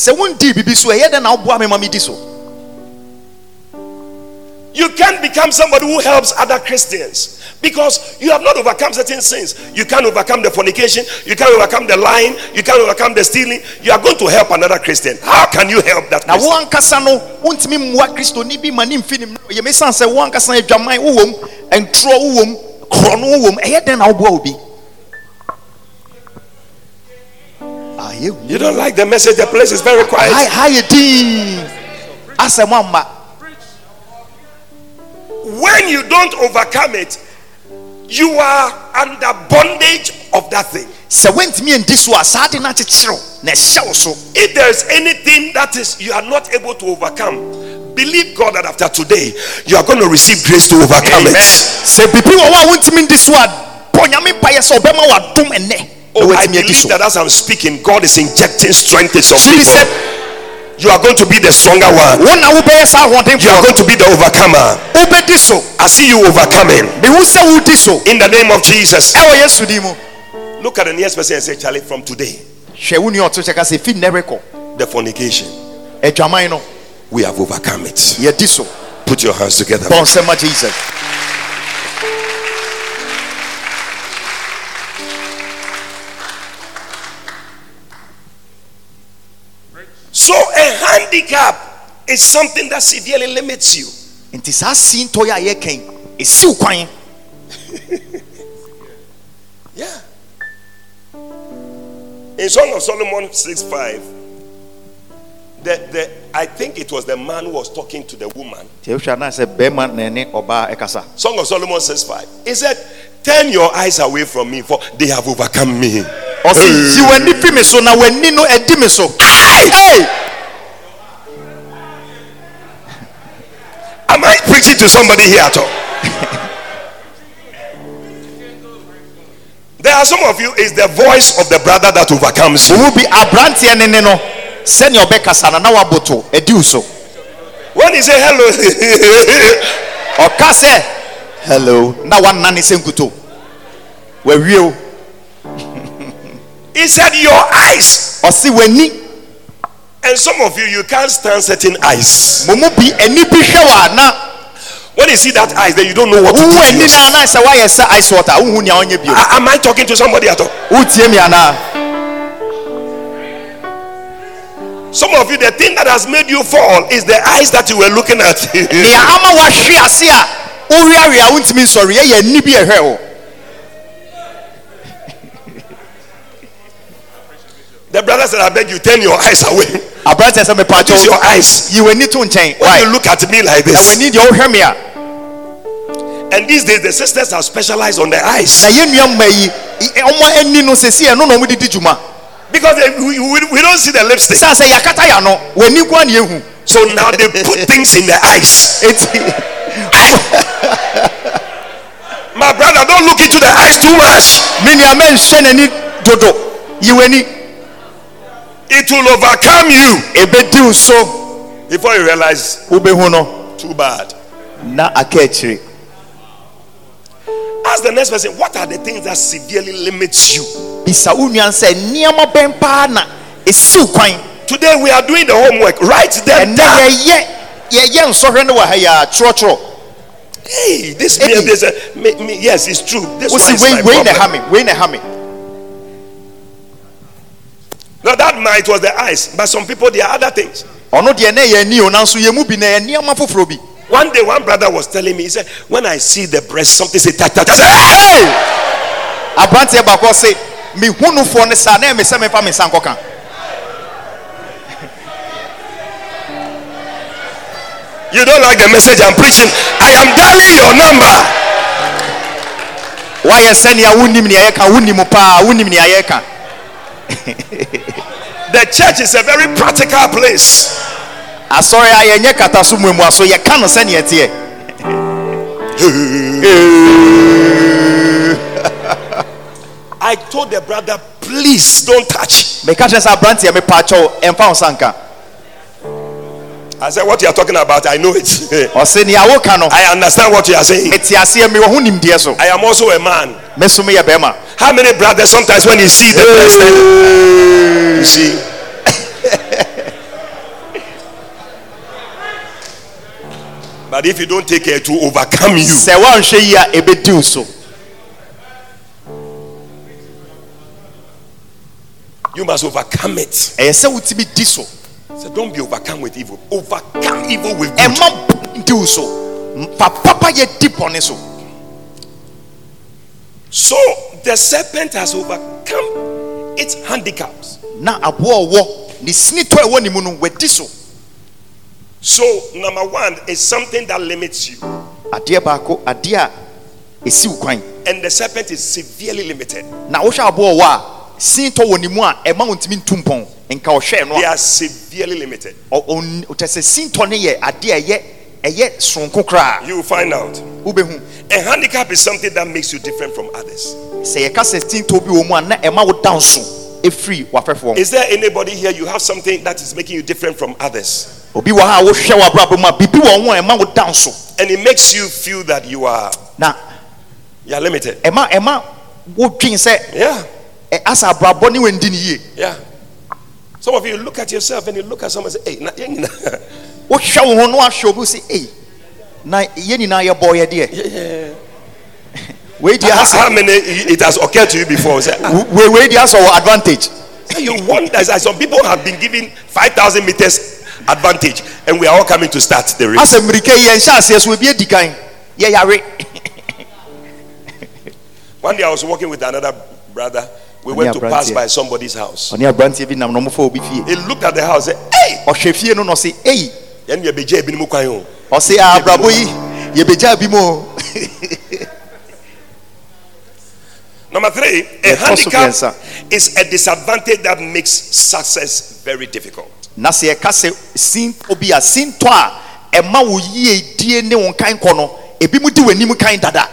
You can't become somebody who helps other Christians because you have not overcome certain sins. You can't overcome the fornication, you can't overcome the lying, you can't overcome the stealing. You are going to help another Christian. How can you help that na Christian? wo ankasa no wontumi mmoa kristoni bi ma ne mfi ne mmerɛ yɛ mesan sɛ wo ankasa adwaman wowom ntorɔ wowom korɔno wowom ɛyɛ dɛn na obi Ah. You don't like the message, the place is very quiet. Hi, hi, asɛm amma When you don't overcome it, you are under bondage of that thing. sɛ wontumi andi so a saa de no akyekyere wo na ɛhyɛ wo so If there is anything that is you are not able to overcome, believe God that after today you are going to receive grace to overcome it. sɛ biribi wɔ hɔ a wontumi ndi so a bɔ nyame mpayɛ sɛ ɔbɛma wadom ɛnnɛ oh, na Oh, I woatumi adi believe so that as I'm speaking, God is injecting strength into some people. sɛ You are going to be the stronger one. wo na wobɛyɛ saa You are going to be the overcomer. I see you overcoming mehu sɛ wodi so in the name of Jesus. ɛwɔ yesu din mu Look at the next person and say, Charlie, from today, hwɛ wo nua ɔto kyɛ ka sɛ fi nnɛ rekɔ the fornication, we have overcome it. Put your hands together. bɔ nsɛm ma jesus So a handicap is something that severely limits you. nti saa sintɔ yi a yɛkɛn ɛsi wo kwan Yeah. In Song of Solomon 6 5, the, the, I think it was the man who was talking to the woman. nti wohwɛ anaa sɛ bɛrima na ɛne ɔbaa ɛkasa Song of Solomon 6 5. He said, Turn your eyes away from me, for they have overcome me. ɔse yi w'ani fi me so na w'ani no adi me so hey Am I preaching to somebody here at all? there are some of you, it's the voice of the brother that overcomes you. Wo bi aberanteɛ ne ne no sɛnea ɔbɛkasa no na waboto adi so When he say hello, ɔka sɛ eh? hello na wanane sɛ nkuto wawie o he said, Your eyes. ɔse w'ani And some of you, you can't stand certain eyes. mo mu bi ani bi hwɛ wɔ a na When you see that eyes, then you don't know what to do. wowu ani with no a yourself. na sɛ woayɛ sɛ ice water a wohu nea ɔnyɛ bio Am I talking to somebody at all? wotie mi anaa Some of you, the thing that has made you fall is the eyes that you were looking at. nea ama wahwe ase a woweawe a wontumi nsɔre ɛyɛ ani bi ɛhwɛ wo the brother said, I beg you, turn your eyes away. aberanteɛ sɛ mepa Use your eyes. yi w'ani to nkyɛn When you look at me like this, w'ani deɛ wohwɛ me a. And these days the sisters are specialized on the eyes yɛn nua mma yi i- ɔmo ani no sɛsi ɛno na ɔmo de di dwuma because eh, we, we, we don't see the lipstick. sisan sɛ ya no w'ani nkoa ne yɛhu So now they put things in the eyes. eti My brother, don't look into the eyes too much. me nua mɛnhyɛ n'ani dodo yi w'ani It will overcome you ebedi wo so before you realize. wobɛhu no Too bad. na aka Ask the next person, what are the things that severely limits you? bisa wo nua sɛ nneɛma na esiw kwan Today we are doing the homework. Write them down. yɛyɛ yɛyɛ nsɔhwɛ no wɔ ha yɛ Hey, this Hey. me, this, uh, me, me, yes, it's true. This one is my wei na ha problem. me wei na Now that might was the eyes, but some people there are other things. Ɔno deɛ na yɛ ani o nanso yɛ mu bi na yɛ nneɛma foforɔ bi One day, one brother was telling me, he said, When I see the breast, something say, ta, ta, ta. I said, "Hey!" Hey! aberanteɛ baako se mehunufoɔ ne saa na ɛme sɛ me nsa You don't like the message I'm preaching. I am dialing your number. woayɛ sɛnea wonim nea yɛka wonim paa wonim nea yɛka The church is a very practical place. Asɔre a yɛnyɛ kata so mmuamua so yɛka no sɛneɛ teɛ I told the brother, please don't touch. I said, What you are talking about, I know it. I understand what you are saying. I am also a man. How many brothers sometimes when you see the breast, you see? But if you don't take care to overcome you, sɛ woanhwɛ yi a ɛbɛdi wo so you must overcome it. ɛyɛ sɛ wotumi di so So don't be overcome with evil. Overcome evil with good. ɛma di wo so papa yɛ di bɔne so So the serpent has overcome its handicaps. na aboa a ɔwɔ ne sinitɔ ɛwɔ ne mu no wadi so So number one is something that limits you, adeɛ baako adeɛ a wo kwan and the serpent is severely limited. na wohwɛ aboa a ɔwɔ a sinitɔ wɔ ne mu a ɛma wo ntumi ntu mpɔn nka ɔhwɛɛ no They are severely limited. ɔ- ɔkyɛ sɛ sinitɔ no yɛ adeɛ a ɛyɛ ɛyɛ sonko koraa You will find out. wobɛhu A handicap is something that makes you different from others. sɛ yɛka sɛ sinitɔ bi wɔ mu a na ɛma wo da nso ɛfiri wafɛfoɔ Is there anybody here you have something that is making you different from others? obi wɔ ha a wohwɛ w'abrabɔ mu a biribi wɔ ho a ɛma wo da nso And it makes you feel that you are na you are limited. ɛma ɛma wodwen sɛ Yeah. ɛ, asa abrabɔ ne wandi ne yie Yeah. Some of you look at yourself and you look at someone and say, Hey, na- yɛn nyinaa- wohwɛ wo ho na wahwɛ obi sɛ ei na yɛ nyinaa yɛbɔ yɛ deɛ yeah. Wei deɛ how, how many it has occurred to you before? Say, wei wei asɛ wɔ advantage So you wonder that some people have been given 5,000 meters advantage and we are all coming to start the race. asɛ mmirika yi yɛnhyɛ aseɛ so ebi adi kan yɛyare One day I was walking with another brother. We went to pass by somebody's house. ɔne aberanteɛ bi nam na ɔmofa obi fie He looked at the house said, Hey! ɔhwɛ fie no na ɔse ei yɛn yɛ bɛgya ebinom kwan o. ɔse "Ah, abrabɔ yi yɛbɛgyaa bi mu o na Number three, a handicap is a disadvantage that makes success very difficult. na sɛ yɛka sɛ sintɔ bi a ɛma wo yie die ne wo nkan kɔ no ebi mu di w'anim kan dada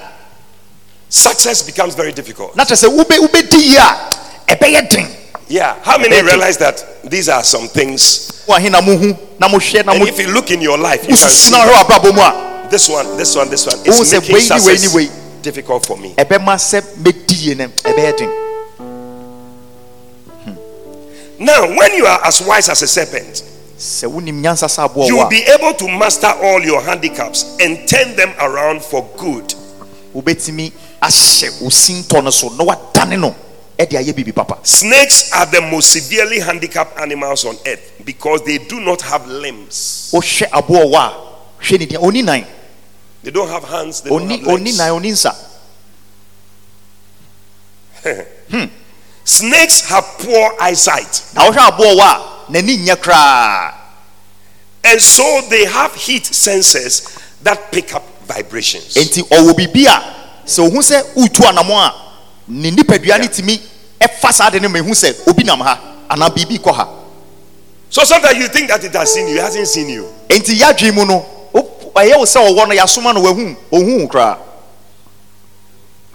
Success becomes very difficult. na kyerɛ sɛ wobɛ wobɛdi yie a ɛbɛyɛ den Yeah. How many realize that these are some things? wo ahe na mohu na mohwɛ na And if you look in your life, you can see na wohwɛ w'abrabɔ mu a this one, this one, this one. Said, making "Wei ni, wei ni, success wei"? Difficult for me. ɛbɛma sɛ mɛdi yie no ɛbɛyɛ den hmm. Now, when you are as wise as a serpent, sɛ wonim nyansa sɛ aboɔ you will be able to master all your handicaps and turn them around for good. wobɛtumi ahyɛ wo sintɔ no so na wadane no ɛde ayɛ papa Snakes are the most severely handicapped animals on earth because they do not have limbs. They don't have hands. They don't ɔni have legs. nsa Snakes have poor eyesight, na wohwɛ aboɔ wɔ a n'ani nyɛ koraa and so they have heat sensors that pick up vibrations. enti ɔwɔ biribi a sɛ ohu sɛ wotu anamɔ a ne nipadua no tumi ɛfa saa de no ma ehu sɛ obi nam ha anaa biribi kɔ ha So sometimes you think that it has seen you, it hasn't seen you. enti yɛadwe mu no ɛyɛ wo sɛ ɔwɔ no yɛasoma no wahu ɔhu koraa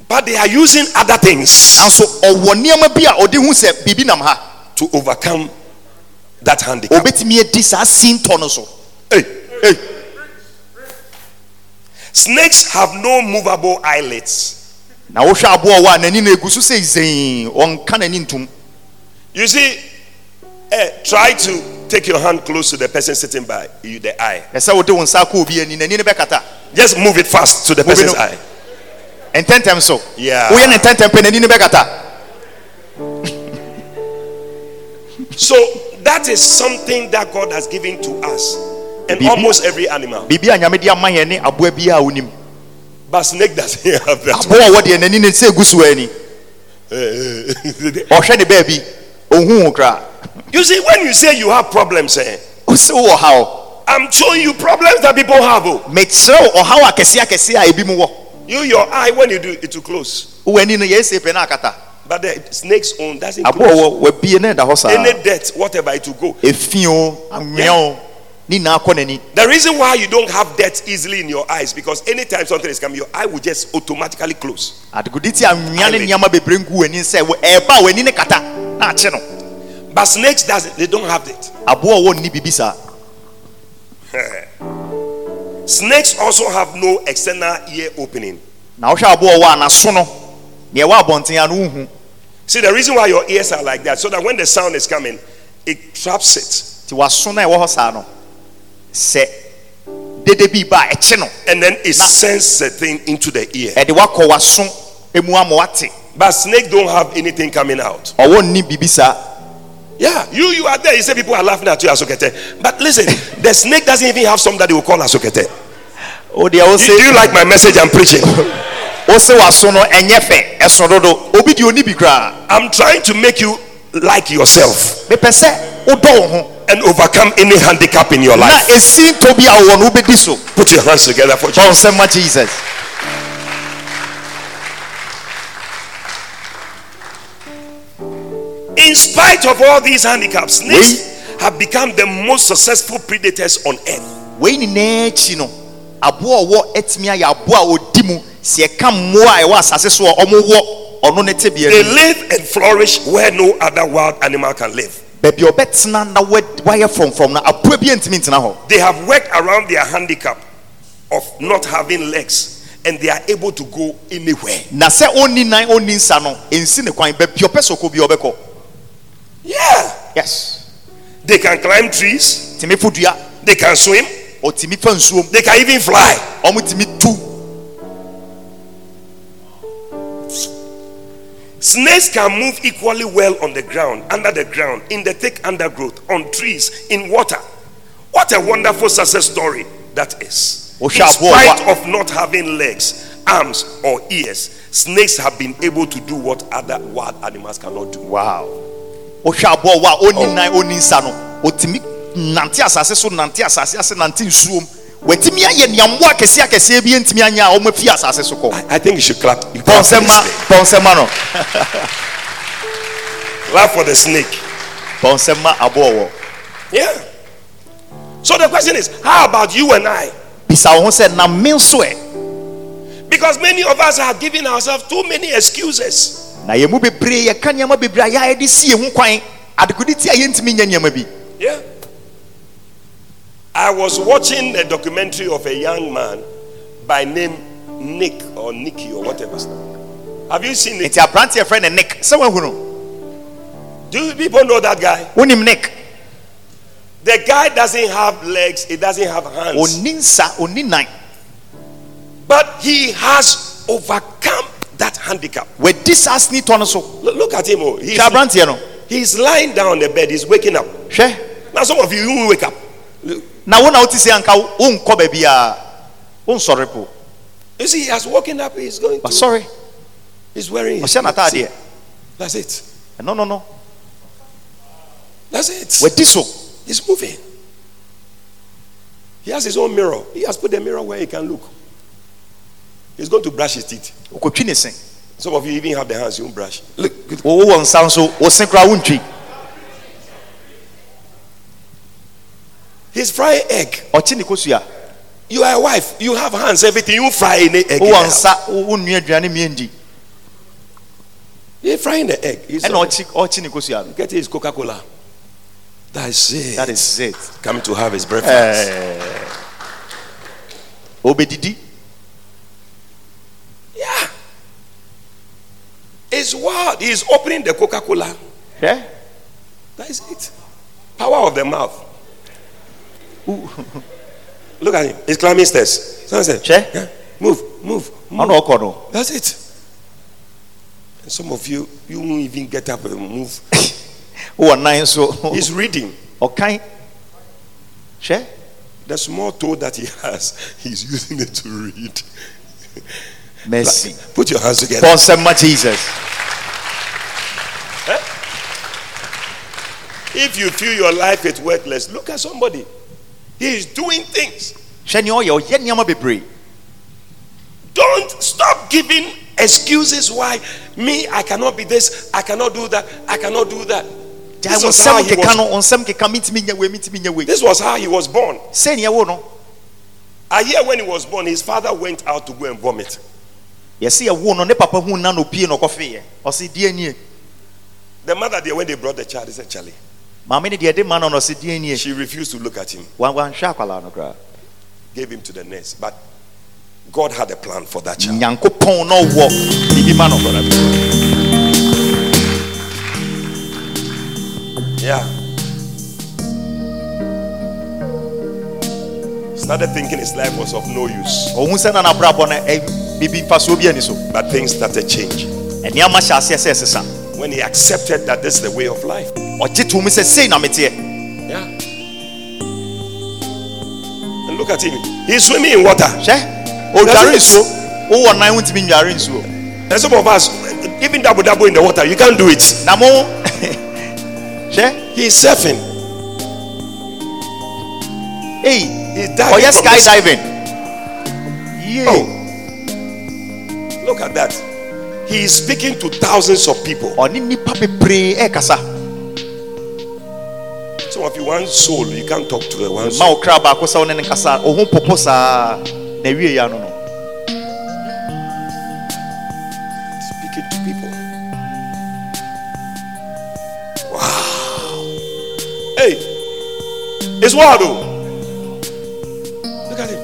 But they are using other things nanso ɔwɔ nneɛma bi a ɔde hu sɛ biribi nam ha to overcome that handicap. obɛtumi adi saa sintɔ no so Hey, hey. Snakes have no movable eyelids. na wohwɛ aboɔ wɔ a n'ani no egu so sɛ zɛn ɔnka n'ani ntom You see, eh, try to take your hand close to the person sitting by you, the eye. ɛsɛ wode wo nsa kɔ obi ani n'ani no bɛkata Just move it fast to the Move it person's up. eye. ntɛntɛm so Yeah. woyɛ ne ntɛntɛm pɛ n'ani no bɛkata So that is something that God has given to us and Bibi- almost every animal. biribi a nyame de ama yɛn ne aboa bi a wonim But snake doesn't have that. aboa a wɔdeɛ n'ani no sɛ egu so ani you ɔhwɛ ne baabi ɔhu wo koraa see, when you say you have problems, eh, ɔsɛ wowɔ haw I'm showing you problems that people have. Oh. mekyerɛ wo ɔhaw akɛseɛ akɛseɛ a ebi mu wɔ You, your eye, when you do it, to close. wo ani no yɛsɛ pɛ no akata But the snake's own doesn't aboa close. wɔ wabie ne da hɔ saa Any dirt, whatever it will go. efi o anwea o ne nyinaa kɔ n'ani The reason why you don't have dirt easily in your eyes because anytime something is coming, your eye will just automatically close. adegodi ti anwea ne Eyelid. But snakes doesn't. They don't have it. aboa a wɔnni biribi Snakes also have no external ear opening. na wohwɛ aboa wɔ a no nea ɛwɔ abɔnten a no See the reason why your ears are like that, so that when the sound is coming, it traps it, nti w'aso no a ɛwɔ hɔ saa no sɛ dede bi ba a no and then it sends the thing into the ear. ɛde wakɔ w'aso emu ama wate But snake don't have anything coming out. ɔwɔ nni biribi saa Yeah, you you are there. You say people are laughing at you, Asokete. But listen, the snake doesn't even have something that they will call Asokete. o deɛ o Do, do you like my message I'm preaching? Oh, o se w'aso no ɛnyɛ fɛ ɛso dodo obi deɛ oni bi I'm trying to make you like yourself mepɛ sɛ wodɔ and overcome any handicap in your life. esi ntɔ bi a wɔwɔ no wobɛdi so Put your hands together for Jesus. In spite of all these handicaps, snakes have become the most successful predators on earth. wei nyinaa akyi no aboa ɔwɔ atumi ayɛ aboa a ɔdi mu sɛ ɛka mmoa a ɛwɔ asase so a ɔmowɔ ɔno ne tebea They live and flourish where no other wild animal can live. baabi ɔbɛtena na wa- wayɛ frɔmfrɔm no apoa bi ntumi ntena hɔ They have worked around their handicap of not having legs and they are able to go anywhere. na sɛ ɔnni nan ɔnni nsa no ɛnsi ne kwan baabi ɔpɛ sɛ ɔkɔ bi ɔbɛkɔ Yeah. yes They can climb trees, tumi fo dua they can swim, ɔtumi fa nsuom they can even fly. Snakes can move equally well on the ground, under the ground, in the thick undergrowth, on trees, in water. What a wonderful success story that is. In spite of not having legs, arms, or ears, snakes have been able to do what other wild animals cannot do. wow wohwɛ aboa wɔ a ɔnni nan ɔnni nsa no ɔtumi nante asase so nante asase ase nante nsuom watumi ayɛ neamoa akɛseɛ akɛseɛ bi ntumi anyɛ a ɔma fi asase so kɔ I, think you should clap. You clap for the ma snake. pɔ ma no Clap for the snake. pɔ nsɛm ma aboɔwɔ Yeah. So the question is, how about you and I? bisa wo ho sɛ na me nso ɛ Because many of us are giving ourselves too many excuses. Na yɛn mu bebree yɛka nneɛma bebree a yɛayɛ de si yɛn ho kwan adekode ti a yɛntumi nyɛ nneɛma bi Yeah. I was watching a documentary of a young man by name Nick or Nicky or whatever. Have you seen it? nti aberanteɛ frɛ ne nick sɛ wahu no Do you people know that guy? wonim nick The guy doesn't have legs, he doesn't have hands. ɔni nsa ɔni nan But he has overcome that handicap. wadi saa sinitɔ no so Look, at him. Oh. He's, hwɛ aberanteɛ no he's lying down on the bed, he's waking up. Now, some of you, you wake up. na wote sɛ anka wonkɔ baabi a wonsɔre po You see, he has woken up, he's going to. wasɔre He's wearing his. That's it. No, no no That's it. wadi so He's moving. He has his own mirror. He has put the mirror where he can look. He's going to brush his teeth. ɔkɔtwi ne se Some of you even have the hands you won't brush. Look, wowɔ nsa nso wo se koraa wontwi he's frying egg. ɔkye ne kosua You are a wife. You have hands, everything. You fry any egg. in the wowɔ house. nsa wonnua aduane mmiendi He's frying the egg. He's ɛna ɔkye ɔkye ne kosua no Get his Coca Cola. That's it. that is it Coming to have his breakfast. ɔbɛdidi Yeah. It's wild. He's opening the Coca Cola. Yeah. That is it. Power of the mouth. Look at him. He's climbing stairs. Someone said, Che? "Yeah, Move, move, move. That's it. And some of you, you won't even get up and move. Who are nan so? He's reading. Okay. hwɛ The small toe that he has, he's using it to read. Mercy Put your hands together. bɔ nsɛm ma jesus eh? If you feel your life is worthless, look at somebody. He is doing things. hwɛ nea ɔyɛ ɔyɛ nneɛma bebree Don't stop giving excuses why me, I cannot be this, I cannot do that, I cannot do that. This was how he keka was, no wo nsɛm keka mentumi nyɛ wei mentumi nyɛ wei this was how he was born. sɛ nea wo no I hear when he was born, his father went out to go and vomit. Yɛse yɛwo no ne papa hu na no pie na ɔkɔfeeɛ ɔse deɛ nie The mother there, when they brought the child, they said, Charlie. maame ne deɛ de ma no no ɔse deɛ nie She refused to look at him, Wan- wanhwɛ akwalaa no koraa gave him to the nurse. But God had a plan for that child. nyankopɔn na ɔwɔ biribi ma no Yeah. Started thinking his life was of no use. ɔhu sɛ na nabrabɔ no ɛ- biribi mfasoɔ bi ani so But things started changing. ɛnneɛma hyɛ aseɛ sɛ ɛsesa When he accepted that this is the way of life. ɔgye to mu sɛ sei na meteɛ Yeah. And look at him. He's swimming in water. hwɛ ɔdware nsuo wowɔ nan wontumi ndware nsuo And some of us, even double double in the water, you can't do it. na mo He's surfing. He's diving. ɔyɛ from the- skydiving Yeah. Oh. Look at that. He is speaking to thousands of people. ɔne nnipa bebree ɛkasa Some of you, one soul, you can't talk to a one soul. wo kra baako sɛ wo ne ne nkasa wo ho popo saa na wie ya no no Speaking to people. Wow. Hey, it's wild though. Look at him.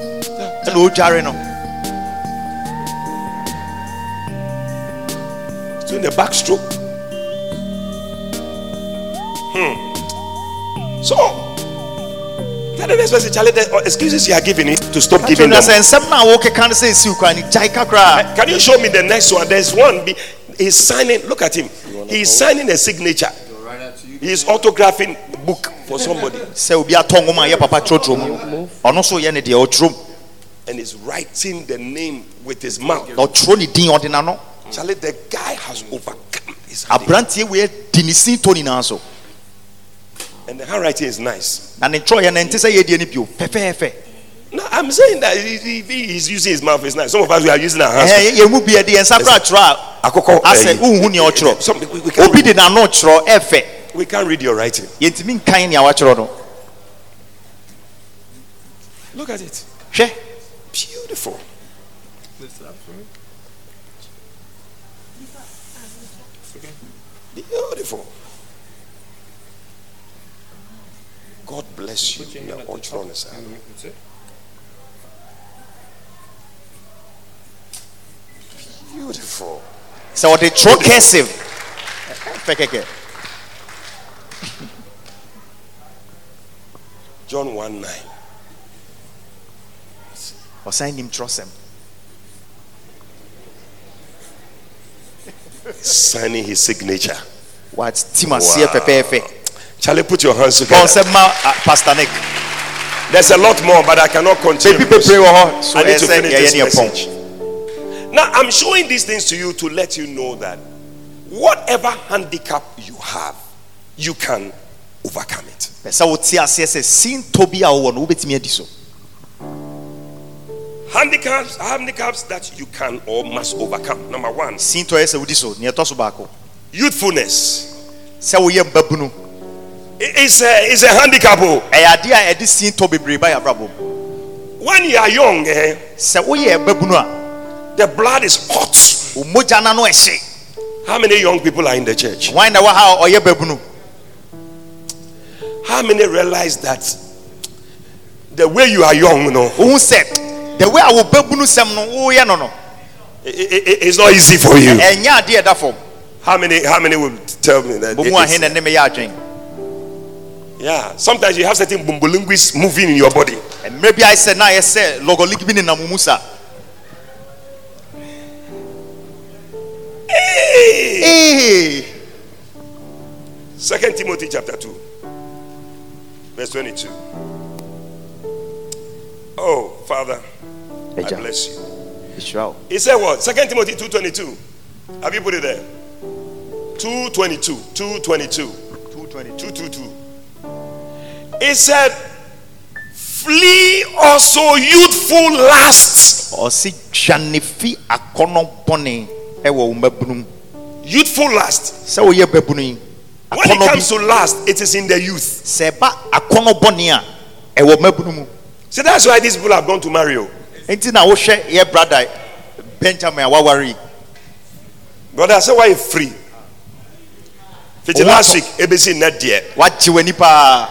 Ɛna ɔdware no He's doing the backstroke. Hmm. So, that the next person, Charlie, the uh, excuses you are giving it to stop giving them. sɛ nsɛm no a wokeka no sɛ ɛsiw kwan no gyae kakraa Can you show me the next one? There's one. be- He's signing. Look at him. He's signing a signature. He's autographing book for somebody, sɛ obi atɔ nwoma papa twerɛtwerɛ mu ɔno nso yɛ ne deɛ and he's writing the name with his mouth. Charlie, the guy has overcome his aberanteɛ wei di ne sin tɔ nyinaa so and the handwriting is nice. na ne twerɛeɛ no ɛnte sɛ yɛdeɛ no bio fɛfɛɛfɛ No, I'm saying that he- if he's using his mouth, it's nice. Some of us we are using our hands. ɛɛ yɛn mu bi yɛ de yɛn nsa kora Akoko, a asɛ eh, nhu nea ɔtwerɛ Some, we, we, can't obi de n'ano twerɛ ɛfɛ we can't read your writing. yɛntumi nkan nea watwerɛ no Look at it. hwɛ Beautiful. Beautiful. God bless you. Now, what's wrong, sir? Beautiful. sɛ ɔde twerɛ cursive fɛ kɛkɛ John 1 9. ɔsan nim twerɛsɛm Signing his signature. Watim aseɛ fɛfɛɛfɛ Charlie, put your hands together. ma ah, pastor nick There's a lot more, but I cannot continue. baabi bebree wɔ hɔ so I need to finish this message. Now, I'm showing these things to you to let you know that whatever handicap you have, you can overcome it. pɛ sɛ wote aseɛ sɛ sintɔ bi a wowɔ no wobɛtumi adi so Handicaps, handicaps that you can or must overcome. Number one, sintɔ yɛ sɛ wodi so nea ɛtɔ so baako youthfulness. sɛ woyɛ mbabunu It- It's a, it's a handicap. oh. ɛyɛ adeɛ a ɛde sintɔ bebree ba yɛ When you are young, eh, sɛ woyɛ mbabunu a the blood is hot. wo mogya na no ɛhye How many young people are in the church? wan na wɔ ha ɔyɛ babunu How many realize that the way you are young, no, wohu sɛ the way a wo babunu sɛm no woyɛ no no i- i- i- it's not easy for you. ɛnyɛ adeɛ ɛda How many? How many will tell me that? bomu it- ahe it's- na ne meyɛ adwen yeah. Sometimes you have certain bumbulinguis moving in your body. And maybe I sɛ na ayɛ sɛ lɔgɔlik bi nenam wo Hey! Second Timothy chapter two, verse twenty-two. Oh, Father, I bless you. ɛhyira He said what? Second Timothy two twenty-two. Have you put it there? Two twenty-two. Two twenty-two. 222 Two two two. He said, "Flee also youthful lusts." ɔse dwane fi akɔnɔ bɔne ɛwɔ wo mmabunu mu Youthful lust. sɛ woyɛ babunu yi When it akɔnɔ comes bi to lust, it is in the youth. sɛ ɛba akɔnɔ bɔne a ɛwɔ mmabunu mu See, that's why these people have gone to marry. oh. enti na wohwɛ yɛ brada benjamin a waware yi Brother, I said, why you free? Fiti Oh, last what- week, ABC net dear. wagye w'ani paa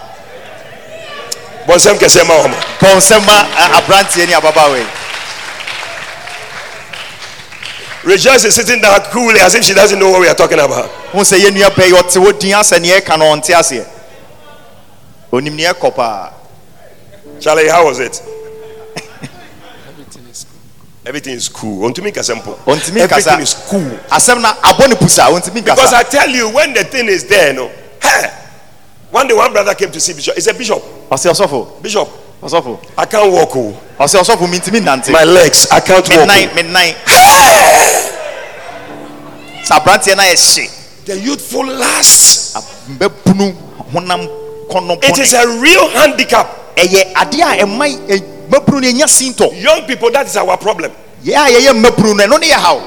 Bonsem kese ma omo. pɔn nsɛm ma a- aberanteɛ ne ababaawa yi Rejoice is sitting down coolly as if she doesn't know what we are talking about. ho sɛ yɛ nua bɛyi ɔte wo din asɛ neɛ ɛka no ɔnte aseɛ onim neɛ ɛkɔ paa Charlie, how was it? Everything is cool. Ontumi kese mpo. Ontumi Everything kasa. is cool. asɛm na abɔ ne pusa Because nkasa I tell you, when the thing is there, no. Hey, one day one brother came to see Bishop. He said, Bishop, ɔsɛ ɔsɔfo Bishop, ɔsɔfo I can't walk. Oh. ɔsɛ ɔsɔfo mentumi nante My legs, I can't walk. nan oh." me nan sɛ aberanteɛ no ayɛ hye The youthful lust. mbɛbunu honam kɔnɔ It is a real handicap. ɛyɛ adeɛ a ɛma mmabunu no ɛnya sintɔ Young people, that is our problem. yɛ a yɛyɛ mmabunu no ne yɛ haw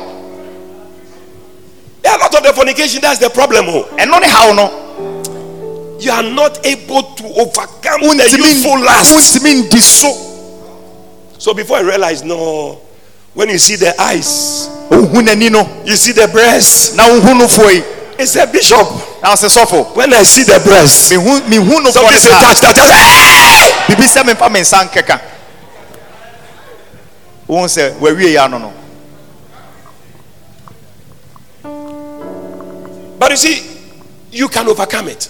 There are a lot of the fornication. That's the problem. Oh. ɛno ne haw no You are not able to overcome the youthful lust. so So before I realized, no, when you see the eyes, no you see the breast. na wohu no foɔ yi It's a bishop. na ɔsɛ sɔfo When I see the breast, no somebody say no touch, touch, touch. Hey! Bibi sɛ memfa me nsa nkeka wohu sɛ wawie yɛ ano no But you see, you can overcome it.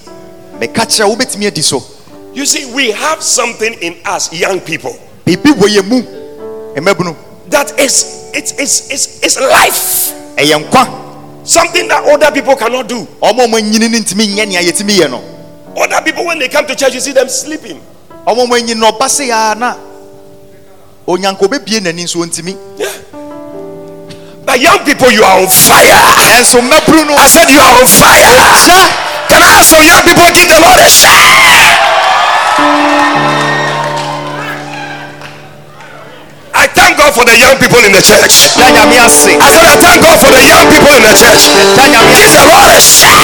meka kyerɛ wobɛtumi adi so You see, we have something in us, young people, biribi wɔ yɛ mu mmabunu that is it's it's it's, it's life. ɛyɛ nkwa Something that older people cannot do. ɔma ɔma nyini no ntumi nyɛ nea yɛtumi yɛ no Other people, when they come to church, you see them sleeping. ɔma ɔma nyini no ɔba sɛ yɛa na onyanko bɛbie n'ani nso Yeah. But young people, you are on fire. ɛnso mmabunu no I said you are on fire. Can I have some young people give the Lord a shout? God for the young people in the church. da nyame ase I said, I thank God for the young people in the church. Give the Lord a shout.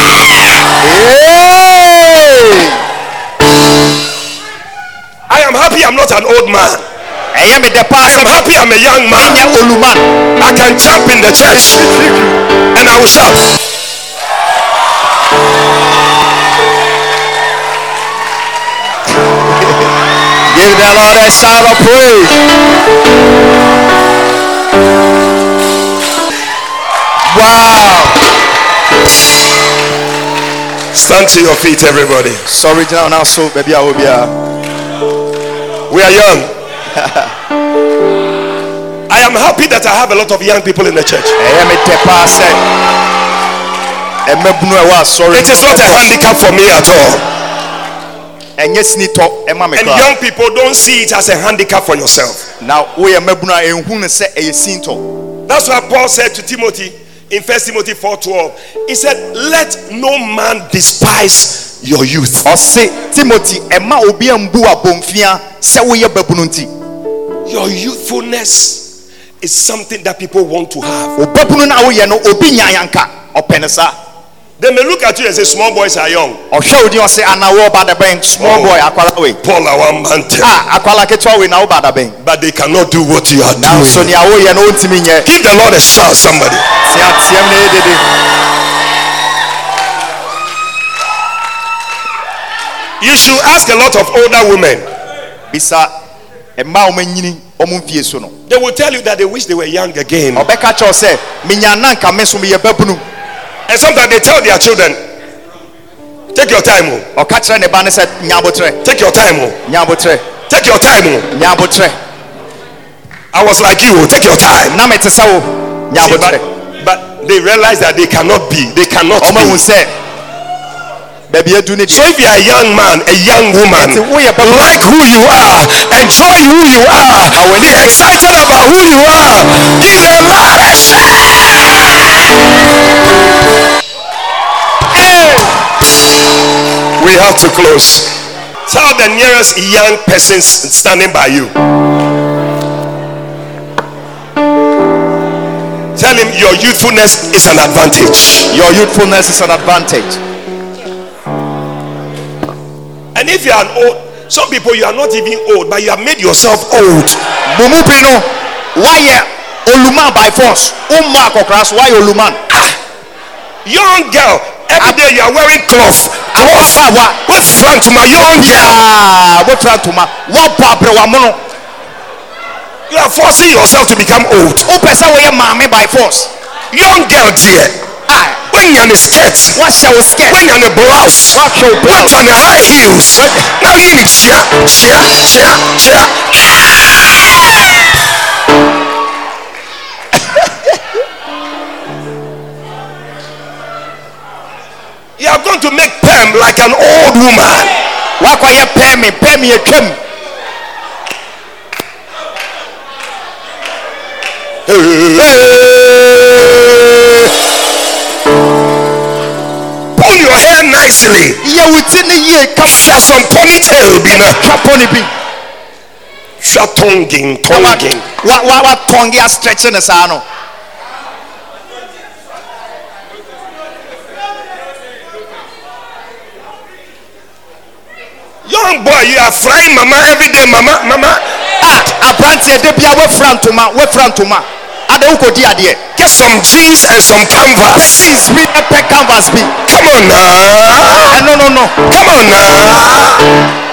I am happy I'm not an old man. Ɛyɛ me dɛ paa I sɛ am happy I'm a young man. menyɛ oluman I can jump in the church and I will shout. give the lord a shout of praise wow Stand to your feet, everybody. sorry gyina wo na so baabi a wɔ biara uh, We are young. I am happy that I have a lot of young people in the church. ɛyɛ me dɛ paa sɛ ɛmabunu a ɛwɔ asɔre It is not a handicap for me at all. ɛnyɛ sinitɔ ɛma me And young people don't see it as a handicap for yourself. na woyɛ mmabunu a ɛnhu no sɛ ɛyɛ sintɔ That's why Paul said to Timothy in 1 Timothy 4:12. He said, Let no man despise your youth. timothy Your youthfulness is something that people want to have. obabunu no a no obi nyanyanka ɔpɛ They may look at you and say, Small boys are young. ɔhwɛ wo din ɔse ana wo ba dabɛn small Oh. boy akwala wei Paul our man tell. a ah, akwala ketewa wo ba dabɛn But they cannot do what you are doing. nea woyɛ no wontumi nyɛ Give the Lord a shout, somebody. teateam ne yɛdede You should ask a lot of older women. bisa mmaa a ɔmanyini ɔmo mfie so no They will tell you that they wish they were young again. ɔbɛka kyerɛw sɛ menya na nka me so meyɛ babunu And sometimes they tell their children, Take your time, oh. ɔka kyerɛ ne ba ne sɛ nya abotrɛ take your time, oh. nya abotrɛ take your time. oh. nya abotrɛ I was like you, oh. take your time. na mete sɛ wo nya See, abotrɛ but, but they realize that they cannot be, they cannot be. sɛ baabi adu ne So if you are a young man, a young woman, Eti woyɛ babunu like who you are, enjoy who you are, and be excited about who you are, give the Lord a shout. We have to close. Tell the nearest young person standing by you. Tell him your youthfulness is an advantage. your youthfulness is an advantage And if you are old, some people you are not even old, but you have made yourself old. mo mu bi no eh, oluman by force womma akɔkora so woayɛ oluman ah! Young girl, every day you are wearing cloth. With front to my young girl. Ah, aa wofira ntoma woabɔ abrɛwamono You are forcing yourself to become old. wopɛ sɛ woyɛ maame by force Young girl, dear. When you're a skirt, wo skirt when you're a blouse, put blouse on your high heels. Now you need cheer, cheer, cheer. You are going to make perm like an old woman. woakɔyɛ pɛɛme pɛɛme atwam Pull your hair nicely. Yɛ wo ti ne yie ka Share some ponytail, be na. twa pɔ ne bi Share tonguing, na wa- tonguing. wa- wa- watɔnge astrɛkye ne saa no Young boy, you are frying mama every day, mama, mama. Ah, a aberanteɛ da bia woafira ntoma woafira ntoma ada wokɔdi adeɛ Get some jeans and some canvas. jeans na pɛ canvas bi Come on now. Ah, ɛno no no Come on now.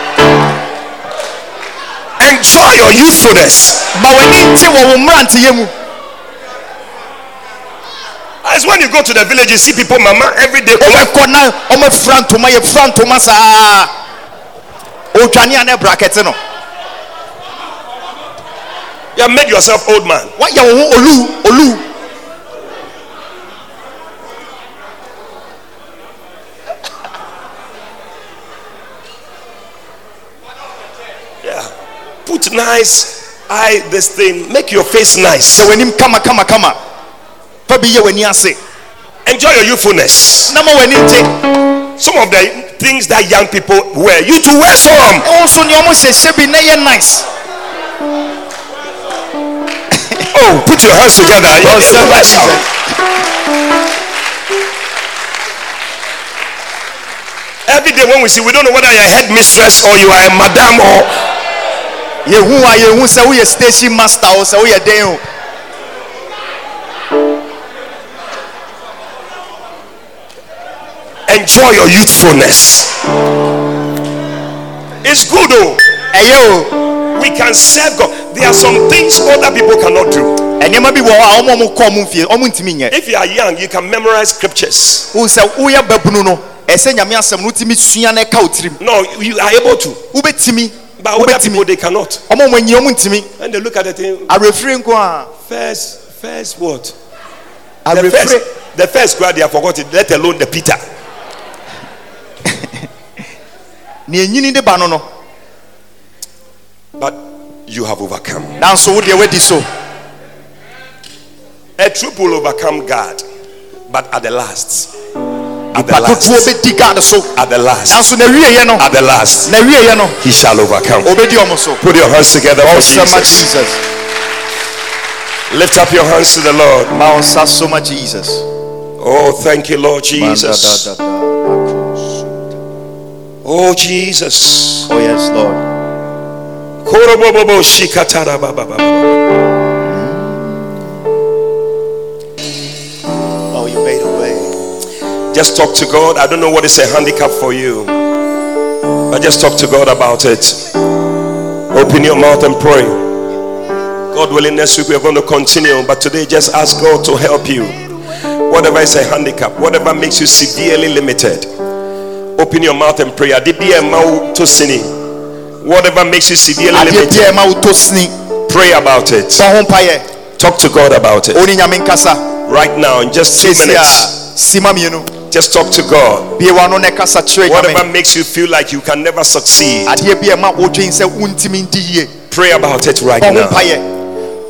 Enjoy your youthfulness. ma w'ani nte wɔ wo mmeranteyɛ mu As when you go to the village, you see people, mama, every day. cloth. wobɛkɔ na ɔmafira ntoma yɛfira ntoma saa odwane a na brakɛte no You have made yourself old man. What you olu olu Yeah. Put nice eye, this thing. Make your face nice. sɛ w'anim kama kama kama fa bi yɛ w'ani ase Enjoy your youthfulness. na ma w'ani nte Some of the things that young people wear, you to wear some. ɛwo nso nea ɔmo hyehyɛ bi na nice Oh, put your hands together. Oh, You- thank let's go. Every day when we see, we don't know whether you're a headmistress or you are a madam or who are yehu a yehu sɛ a station master o sɛ woyɛ a o enjoy your youthfulness. It's good though. ɛyɛ o We can serve God. There are some things other people cannot do. nneɛma bi wɔ hɔ a ɔmo a ɔmo kɔ ɔmo fie ɔmo ntumi nyɛ If you are young, you can memorize scriptures. wo sɛ woyɛ babunu no ɛsɛ nyame asɛm no wotumi sua na ɛka wo tirim No, you are able to. wobɛtumi But other people they cannot. ɔmo ɔmo anyi ɔmo ntumi And they look at the thing. awerɛfiri nko a First, first what? The awerɛfiri first, the first crowd they have forgotten, let alone the Peter. nea enyini de ba no no But you have overcome. now nanso wo deɛ wadi so A troop will overcome God, but at the last, at the last, bɛdi gad so at the last, nanso na wieɛ no at the last, na wieɛ no he shall overcome. obɛdi ɔmo so Put your hands together for Jesus. jesus Lift up your hands to the Lord. ma ɔnsa so ma jesus Oh, thank you, Lord Jesus. Oh, Jesus. oh yes lord oh you made a way Just talk to God. I don't know what is a handicap for you, but just talk to God about it. Open your mouth and pray. God willing, next week we are going to continue, but today just ask God to help you. Whatever is a handicap, whatever makes you severely limited, open your mouth and pray. Adibia mau to sini. Whatever makes you severely limited, biara ma wotɔ sini pray about it. bɔ ho mpayɛ Talk to God about it ɔne nyame nkasa right now in just two minutes. Just talk to God. bie wano na ɛkasa kyerɛ Whatever makes you feel like you can never succeed, adeɛ bi a ɛma wodwen sɛ wontimi ndi yie pray about it right now.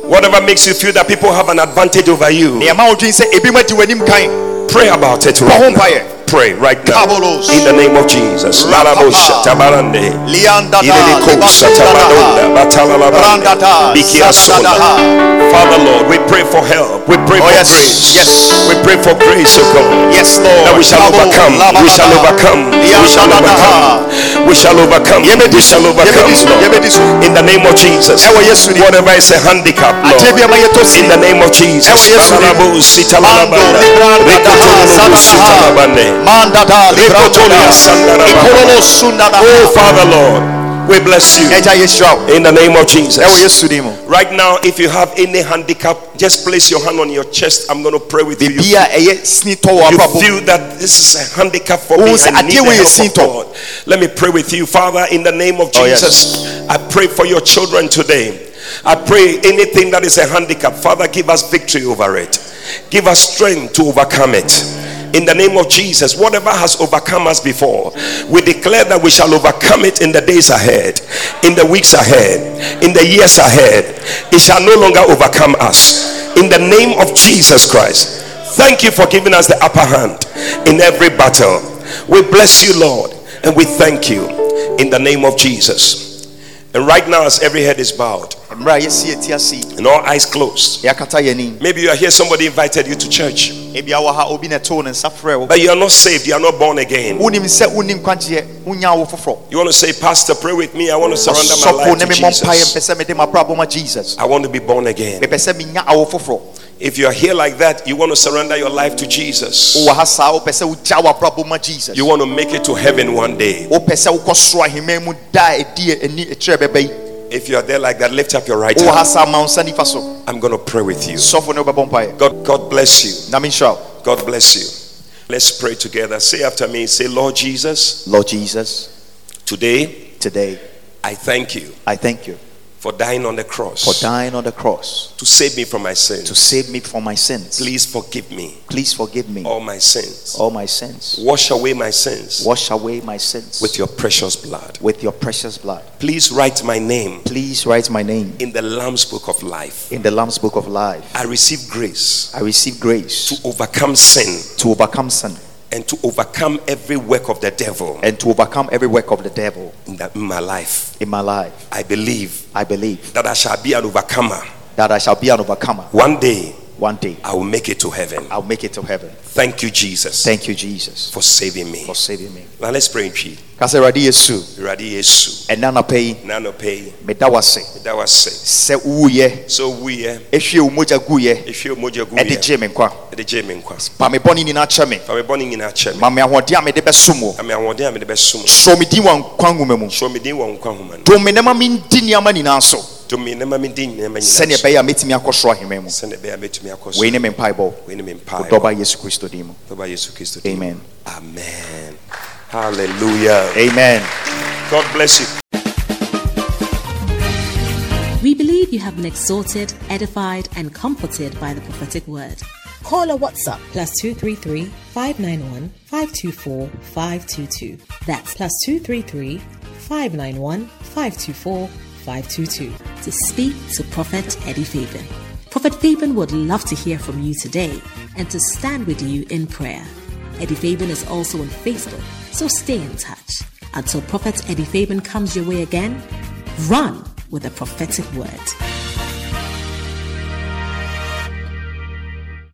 Whatever makes you feel that people have an advantage over you, nea ɛma wodwen sɛ ebi mu adi w'anim kan pray about it right now. Pray right now. In the name of Jesus. Rapapa. Larabosha tabarande. liandada Ireliko satabanonda batalalabande. Randada, Father Lord, we pray for help. We pray Oh, for yes. grace. Yes. We pray for grace, oh God. yes lord That we shall overcome. We shall overcome. We shall overcome. We shall overcome. We shall overcome. In the name of Jesus. Ɛwɔ Yesu din. Whatever is a handicap, adeɛ bi a Lord. In the name of Jesus. Ɛwɔ Yesu din. Babalabo sitalalabanda. Mando, libranda, Rekotolobo daha, sitalabande. mandada Rekotolia sandaraba. ikololo sundada Oh, Father Lord, we bless you. ɛgya yɛhyira wo In the name of Jesus. yesu din mu Right now, if you have any handicap, just place your hand on your chest. I'm going to pray with you. You biribi a ɛyɛ sini tɔ wɔ you abrabɔ mu. feel that this is a handicap for me. I need the help. God. Let me pray with you, Father, in the name of Oh, yes. Jesus. I pray for your children today. I pray anything that is a handicap, Father, give us victory over it. Give us strength to overcome it. In the name of Jesus, whatever has overcome us before, we declare that we shall overcome it in the days ahead, in the weeks ahead, in the years ahead. It shall no longer overcome us. In the name of Jesus Christ, Thank you for giving us the upper hand in every battle. We bless you, Lord, and we thank you in the name of Jesus. And right now, as every head is bowed mmerɛ a yɛsi yɛti ase yi, and all eyes closed, yɛakata yɛn anim maybe you are here, somebody invited you to church, ebi awɔ ha obi na ɛtoo ne nsa frɛ but you are not saved, you are not born again. wonim sɛ wonim nkwagyeɛ wonya wo foforɔ You want to say, Pastor, pray with me. I want to surrender my life to me mmɔ mpaeɛ mpɛ Jesus. sɛ mede mabrabɔ ma jesus I want to be born again. Mepɛ sɛ menya awo foforɔ If you are here like that, you want to surrender your life to Jesus. wowɔ ha saa wopɛ sɛ wogya w'abrabɔ ma jesus You want to make it to heaven one day. wopɛ sɛ wokɔ soro ahemman mu da a ɛdi ani kyerɛ bɛbɛ yi If you are there like that, lift up your right hand. saa ma wo nsa nifa so I'm going to pray with you. sɔfo ne wobɛbɔ mpaeɛ God, God bless you. God bless you. Let's pray together. Say after me, say, Lord Jesus, lord jesus today today I thank you i thank you for dying on the cross. for dying on the cross. To save me from my sins. to save me from my sins. Please forgive me. Please forgive me. All my sins. all my sins. Wash away my sins. Wash away my sins. With your precious blood. with your precious blood. Please write my name. Please write my name. In the Lamb's book of life. in the lamb's book of life. I receive grace i receive grace to overcome sin. to overcome sin and to overcome every work of the devil and to overcome every work of the devil in, that, in my life. in my life I believe i believe that I shall be an overcomer that I shall be an overcomer. One day, One day, I will make it to heaven. I'll make it to heaven. Thank you, Jesus, Thank you, Jesus, for saving me. for saving me. Now let's pray in Twi. Kasa Awurade Yesu, Awurade Yesu. ɛna anapa yi, Nano pay. meda wo ase That was say. sɛ wuyɛ, So we eh. ehwie wo mogya guyɛ, If you moja gu ɛde gye me nkwa. the Jamie kwas. Pa me bɔne nyinaa kyɛ me. Fa me bɔne nyinaa kyɛ me. Ma me ahoɔden a mede bɛsom wo. Ame mede bɛsom. Sɔ me din wɔ nkwa nwoma mu. Hyɛ me din wɔ nkwa nhoma no. Me na ma mendi nneɛma nyinaa so. Tumi na ma me din nneɛma nyinaa Sɛnea so. ɛbɛyɛ a mɛtumi akɔ soro ahemman mu. Sɛnea ɛbɛyɛ a mɛtumi akɔ so. Wei ne me mpaebɔ. Wei ne me mpaebɔ. Dɔba Yesu Kristo din mu. Dɔba Yesu Kristo din mu. Amen. Amen. Hallelujah. Amen. God bless you. We believe you have been exhorted, edified, and comforted by the prophetic word. Call or WhatsApp Plus 233 591 524 522. That's plus 233 591 524 522 to speak to Prophet Eddie Fabian. Prophet Fabian would love to hear from you today and to stand with you in prayer. Eddie Fabian is also on Facebook, so stay in touch. Until Prophet Eddie Fabian comes your way again, run with a prophetic word.